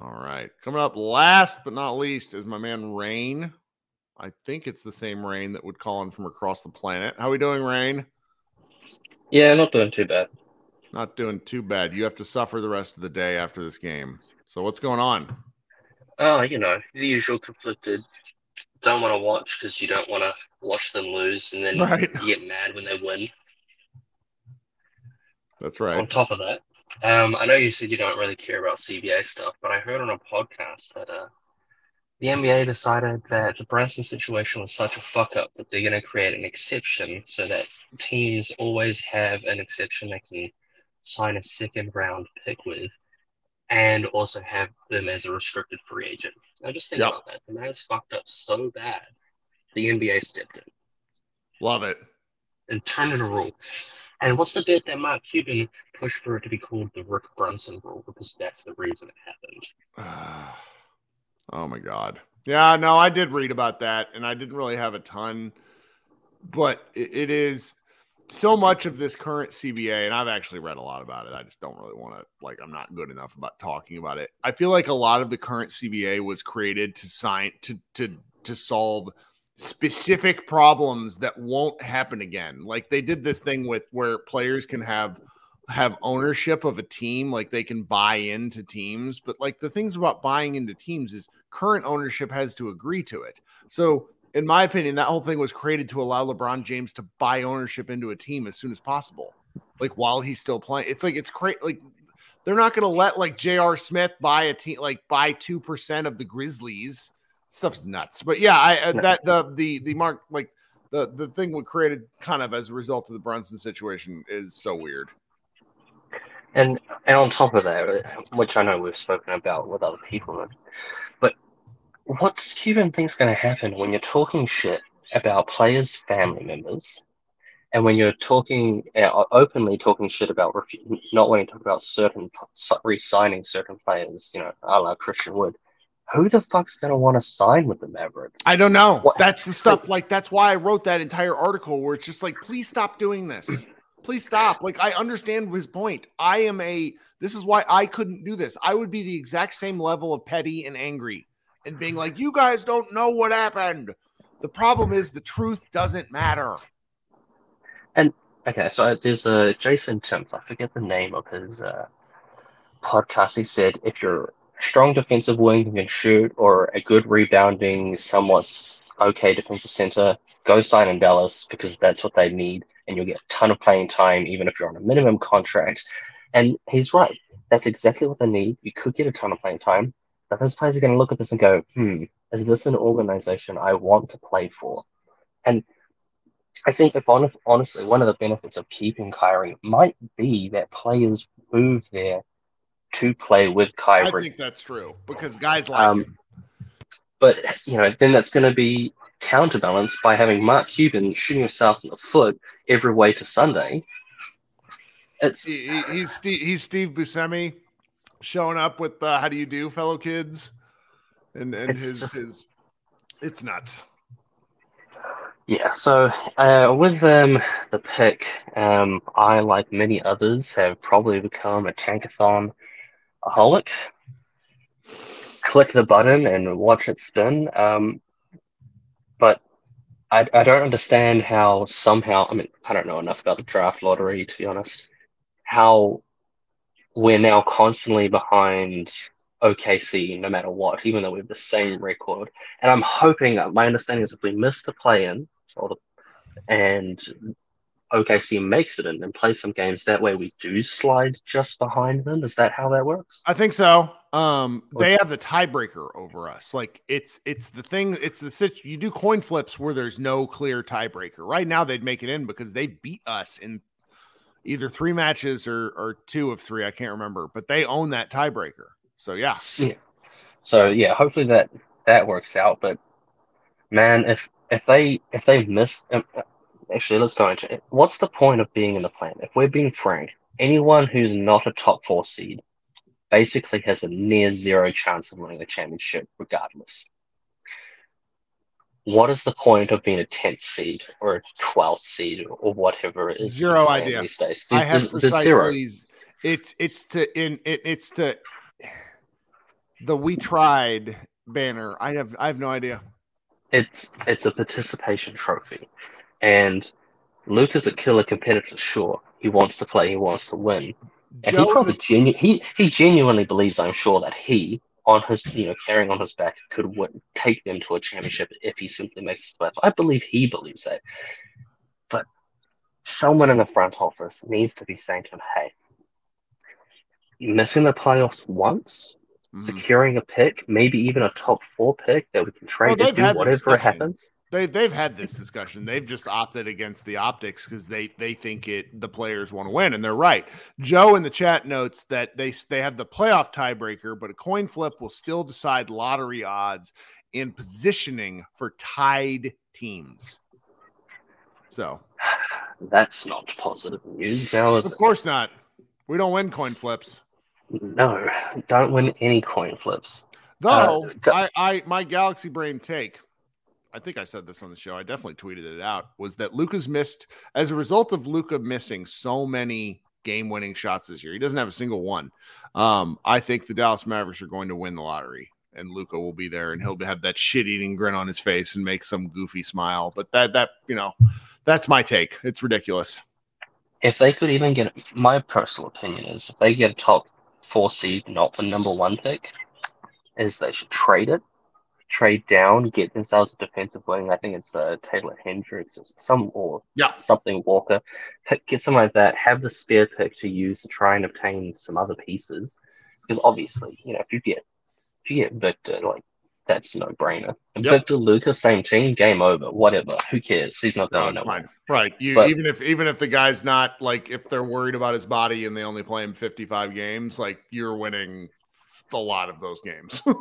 All right, coming up last but not least is my man Rain. I think it's the same Rain that would call in from across the planet. How are we doing, Rain? Yeah, not doing too bad. Not doing too bad. You have to suffer the rest of the day after this game. So what's going on? Oh, you know, the usual conflicted. Don't want to watch because you don't want to watch them lose, and then <laughs> Right. you get mad when they win. That's right. On top of that, um, I know you said you don't really care about CBA stuff, but I heard on a podcast that uh, the NBA decided that the Brunson situation was such a fuck up that they're going to create an exception so that teams always have an exception they can sign a second round pick with and also have them as a restricted free agent. Now just think Yep. about that. The Mavs fucked up so bad, the NBA stepped in Love it. and turned it a rule. And what's the bit that Mark Cuban pushed for it to be called the Rick Brunson rule because that's the reason it happened. <sighs> Ah. Oh my god. Yeah, no, I did read about that, and I didn't really have a ton, but it, is so much of this current CBA, and I've actually read a lot about it. I just don't really want to like I'm not good enough about talking about it. I feel like a lot of the current CBA was created to sign to to to solve specific problems that won't happen again. Like they did this thing with where players can have have ownership of a team, like they can buy into teams. But like the things about buying into teams is current ownership has to agree to it. So, in my opinion, that whole thing was created to allow LeBron James to buy ownership into a team as soon as possible, like while he's still playing. It's like it's crazy. Like they're not going to let like J.R. Smith buy a team, like buy two percent of the Grizzlies stuff's nuts. But yeah, I uh, that the the the mark like the the thing we created kind of as a result of the Brunson situation is so weird. And and on top of that, which I know we've spoken about with other people, but what Cuban think's going to happen when you're talking shit about players' family members, and when you're talking uh, openly talking shit about refu- not wanting to talk about certain re-signing certain players, you know, a la Christian Wood, who the fuck's going to want to sign with the Mavericks? I don't know. What- That's the stuff <laughs> like that's why I wrote that entire article where it's just like, please stop doing this. Please stop. Like I understand his point. I am a this is why I couldn't do this. I would be the exact same level of petty and angry and being like, you guys don't know what happened. The problem is the truth doesn't matter. And okay, so there's a Jason Timms, I forget the name of his uh, podcast. He said if you're strong defensive wing who can shoot, or a good rebounding, somewhat okay defensive center, go sign in Dallas because that's what they need, and you'll get a ton of playing time, even if you're on a minimum contract. And he's right. That's exactly what they need. You could get a ton of playing time, but those players are going to look at this and go, hmm, is this an organization I want to play for? And I think if hon- honestly, one of the benefits of keeping Kyrie might be that players move there to play with Kyrie. I think that's true because guys like Um, him. but you know, then that's going to be counterbalanced by having Mark Cuban shooting himself in the foot every way to Sunday. It's He- he- he's Steve, he's Steve Buscemi showing up with uh, how do you do, fellow kids, and and It's his just- his it's nuts. Yeah, so uh, with um, the pick, um, I, like many others, have probably become a tankathon aholic. Click the button and watch it spin. Um, I, I don't understand how somehow, I mean, I don't know enough about the draft lottery, to be honest, how we're now constantly behind OKC no matter what, even though we have the same record. And I'm hoping, uh, my understanding is if we miss the play in, and OKC makes it in and play some games, that way we do slide just behind them. Is that how that works? I think so. Um, they have the tiebreaker over us. Like it's it's the thing. It's the sit. You do coin flips where there's no clear tiebreaker. Right now, they'd make it in because they beat us in either three matches or or two of three. I can't remember, but they own that tiebreaker. So yeah, yeah. So yeah, hopefully that that works out. But man, if if they if they miss, um, actually, let's go into it. What's the point of being in the plan? If we're being frank, anyone who's not a top four seed basically has a near zero chance of winning a championship, regardless. What is the point of being a tenth seed or a twelfth seed or whatever it is? zero idea. These days, I have there's- there's zero. It's it's to in it, it's to the we tried banner. I have I have no idea. It's it's a participation trophy, and Luka is a killer competitor. Sure, he wants to play, he wants to win, and Joe he probably genu- he he genuinely believes. I'm sure that he, on his you know carrying on his back, could win, take them to a championship if he simply makes the playoffs. I believe he believes that, but someone in the front office needs to be saying to him, "Hey, missing the playoffs once." Mhm. Securing a pick, maybe even a top four pick that we can trade they've if do whatever discussion. happens. They they've had this discussion. They've just opted against the optics because they they think it the players want to win, and they're right. Joe in the chat notes that they they have the playoff tiebreaker, but a coin flip will still decide lottery odds in positioning for tied teams. So That's not positive news now, is of it? course not. We don't win coin flips. No, don't win any coin flips. Though Uh, I, I my galaxy brain take, I think I said this on the show. I definitely tweeted it out. Was that Luka's missed as a result of Luka missing so many game-winning shots this year? He doesn't have a single one. Um, I think the Dallas Mavericks are going to win the lottery, and Luka will be there, and he'll have that shit-eating grin on his face and make some goofy smile. But that that you know, that's my take. It's ridiculous. If they could even get, my personal opinion is, if they get a top four seed, not the number one pick, is they should trade it, trade down, get themselves a defensive wing. I think it's uh, Taylor Hendricks, or some or Yeah. something Walker. Pick, get something like that. Have the spare pick to use to try and obtain some other pieces, because obviously, you know, if you get if you get Victor, like that's no brainer. And Yep. Victor Lucas, same team, game over. Whatever. Who cares? He's not No, going it's nowhere. fine. Right. You But- even if even if the guy's not like if they're worried about his body and they only play him 55 games, like you're winning a lot of those games. <laughs>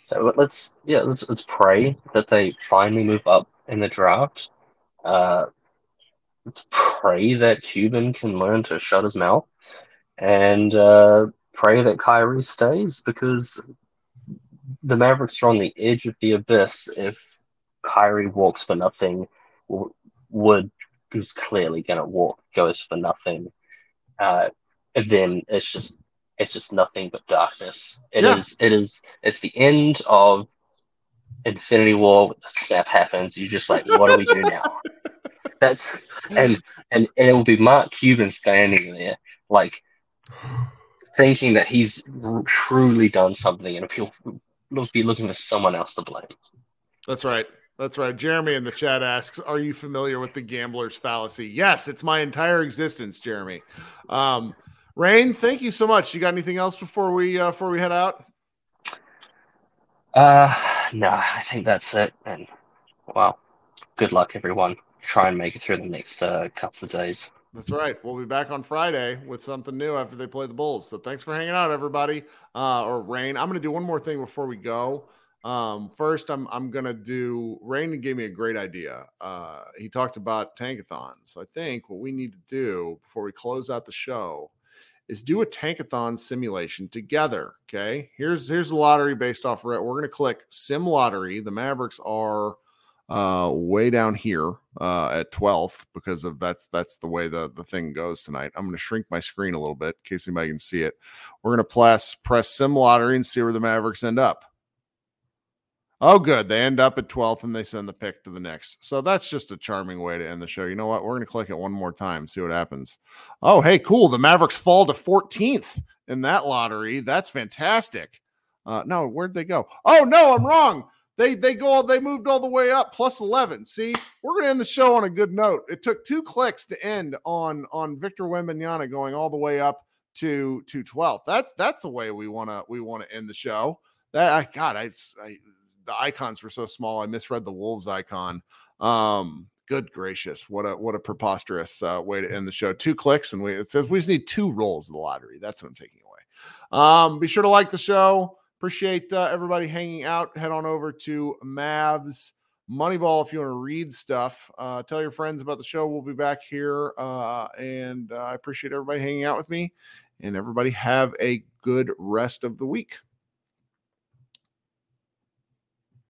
So let's yeah, let's let's pray that they finally move up in the draft. Uh, let's pray that Cuban can learn to shut his mouth, and uh, pray that Kyrie stays because the Mavericks are on the edge of the abyss. If Kyrie walks for nothing, W- Wood, who's clearly gonna walk, goes for nothing, uh, then it's just it's just nothing but darkness. It is Yeah. it is it's the end of Infinity War. Snap happens. You're just like, what do we do now? <laughs> That's and and and it will be Mark Cuban standing there, like thinking that he's truly done something, and he'll be looking for someone else to blame. That's right. That's right. Jeremy in the chat asks, "Are you familiar with the gambler's fallacy?" Yes, it's my entire existence, Jeremy. Um, Rain, thank you so much. You got anything else before we uh, before we head out? Uh, no, I think that's it. And well, good luck, everyone. Try and make it through the next uh, couple of days. That's right. We'll be back on Friday with something new after they play the Bulls. So thanks for hanging out, everybody. Uh, or Rain. I'm going to do one more thing before we go. Um, first, I'm I'm going to do. Rain gave me a great idea. Uh, he talked about tankathon. So I think what we need to do before we close out the show is do a tankathon simulation together. Okay. Here's here's the lottery based off. We're going to click Sim Lottery. The Mavericks are uh way down here uh at 12th because of that's that's the way the the thing goes tonight i'm going to shrink my screen a little bit in case anybody can see it we're going to press press sim lottery and see where the mavericks end up oh good they end up at 12th and they send the pick to the next so that's just a charming way to end the show. You know what? We're going to click it one more time see what happens. Oh hey cool the mavericks fall to 14th in that lottery. That's fantastic. Uh no where'd they go? Oh no i'm wrong. They they go they moved all the way up plus 11 see we're gonna end the show on a good note. It took two clicks to end on on victor wembanyama going all the way up to to 12 that's that's the way we want to we want to end the show. That i god I, I the icons were so small i misread the wolves icon um good gracious what a what a preposterous uh, way to end the show two clicks and we it says we just need two rolls of the lottery that's what i'm taking away um be sure to like the show Appreciate uh, everybody hanging out. Head on over to Mavs Moneyball if you want to read stuff. Uh, tell your friends about the show. We'll be back here. Uh, and uh, I appreciate everybody hanging out with me. And everybody have a good rest of the week.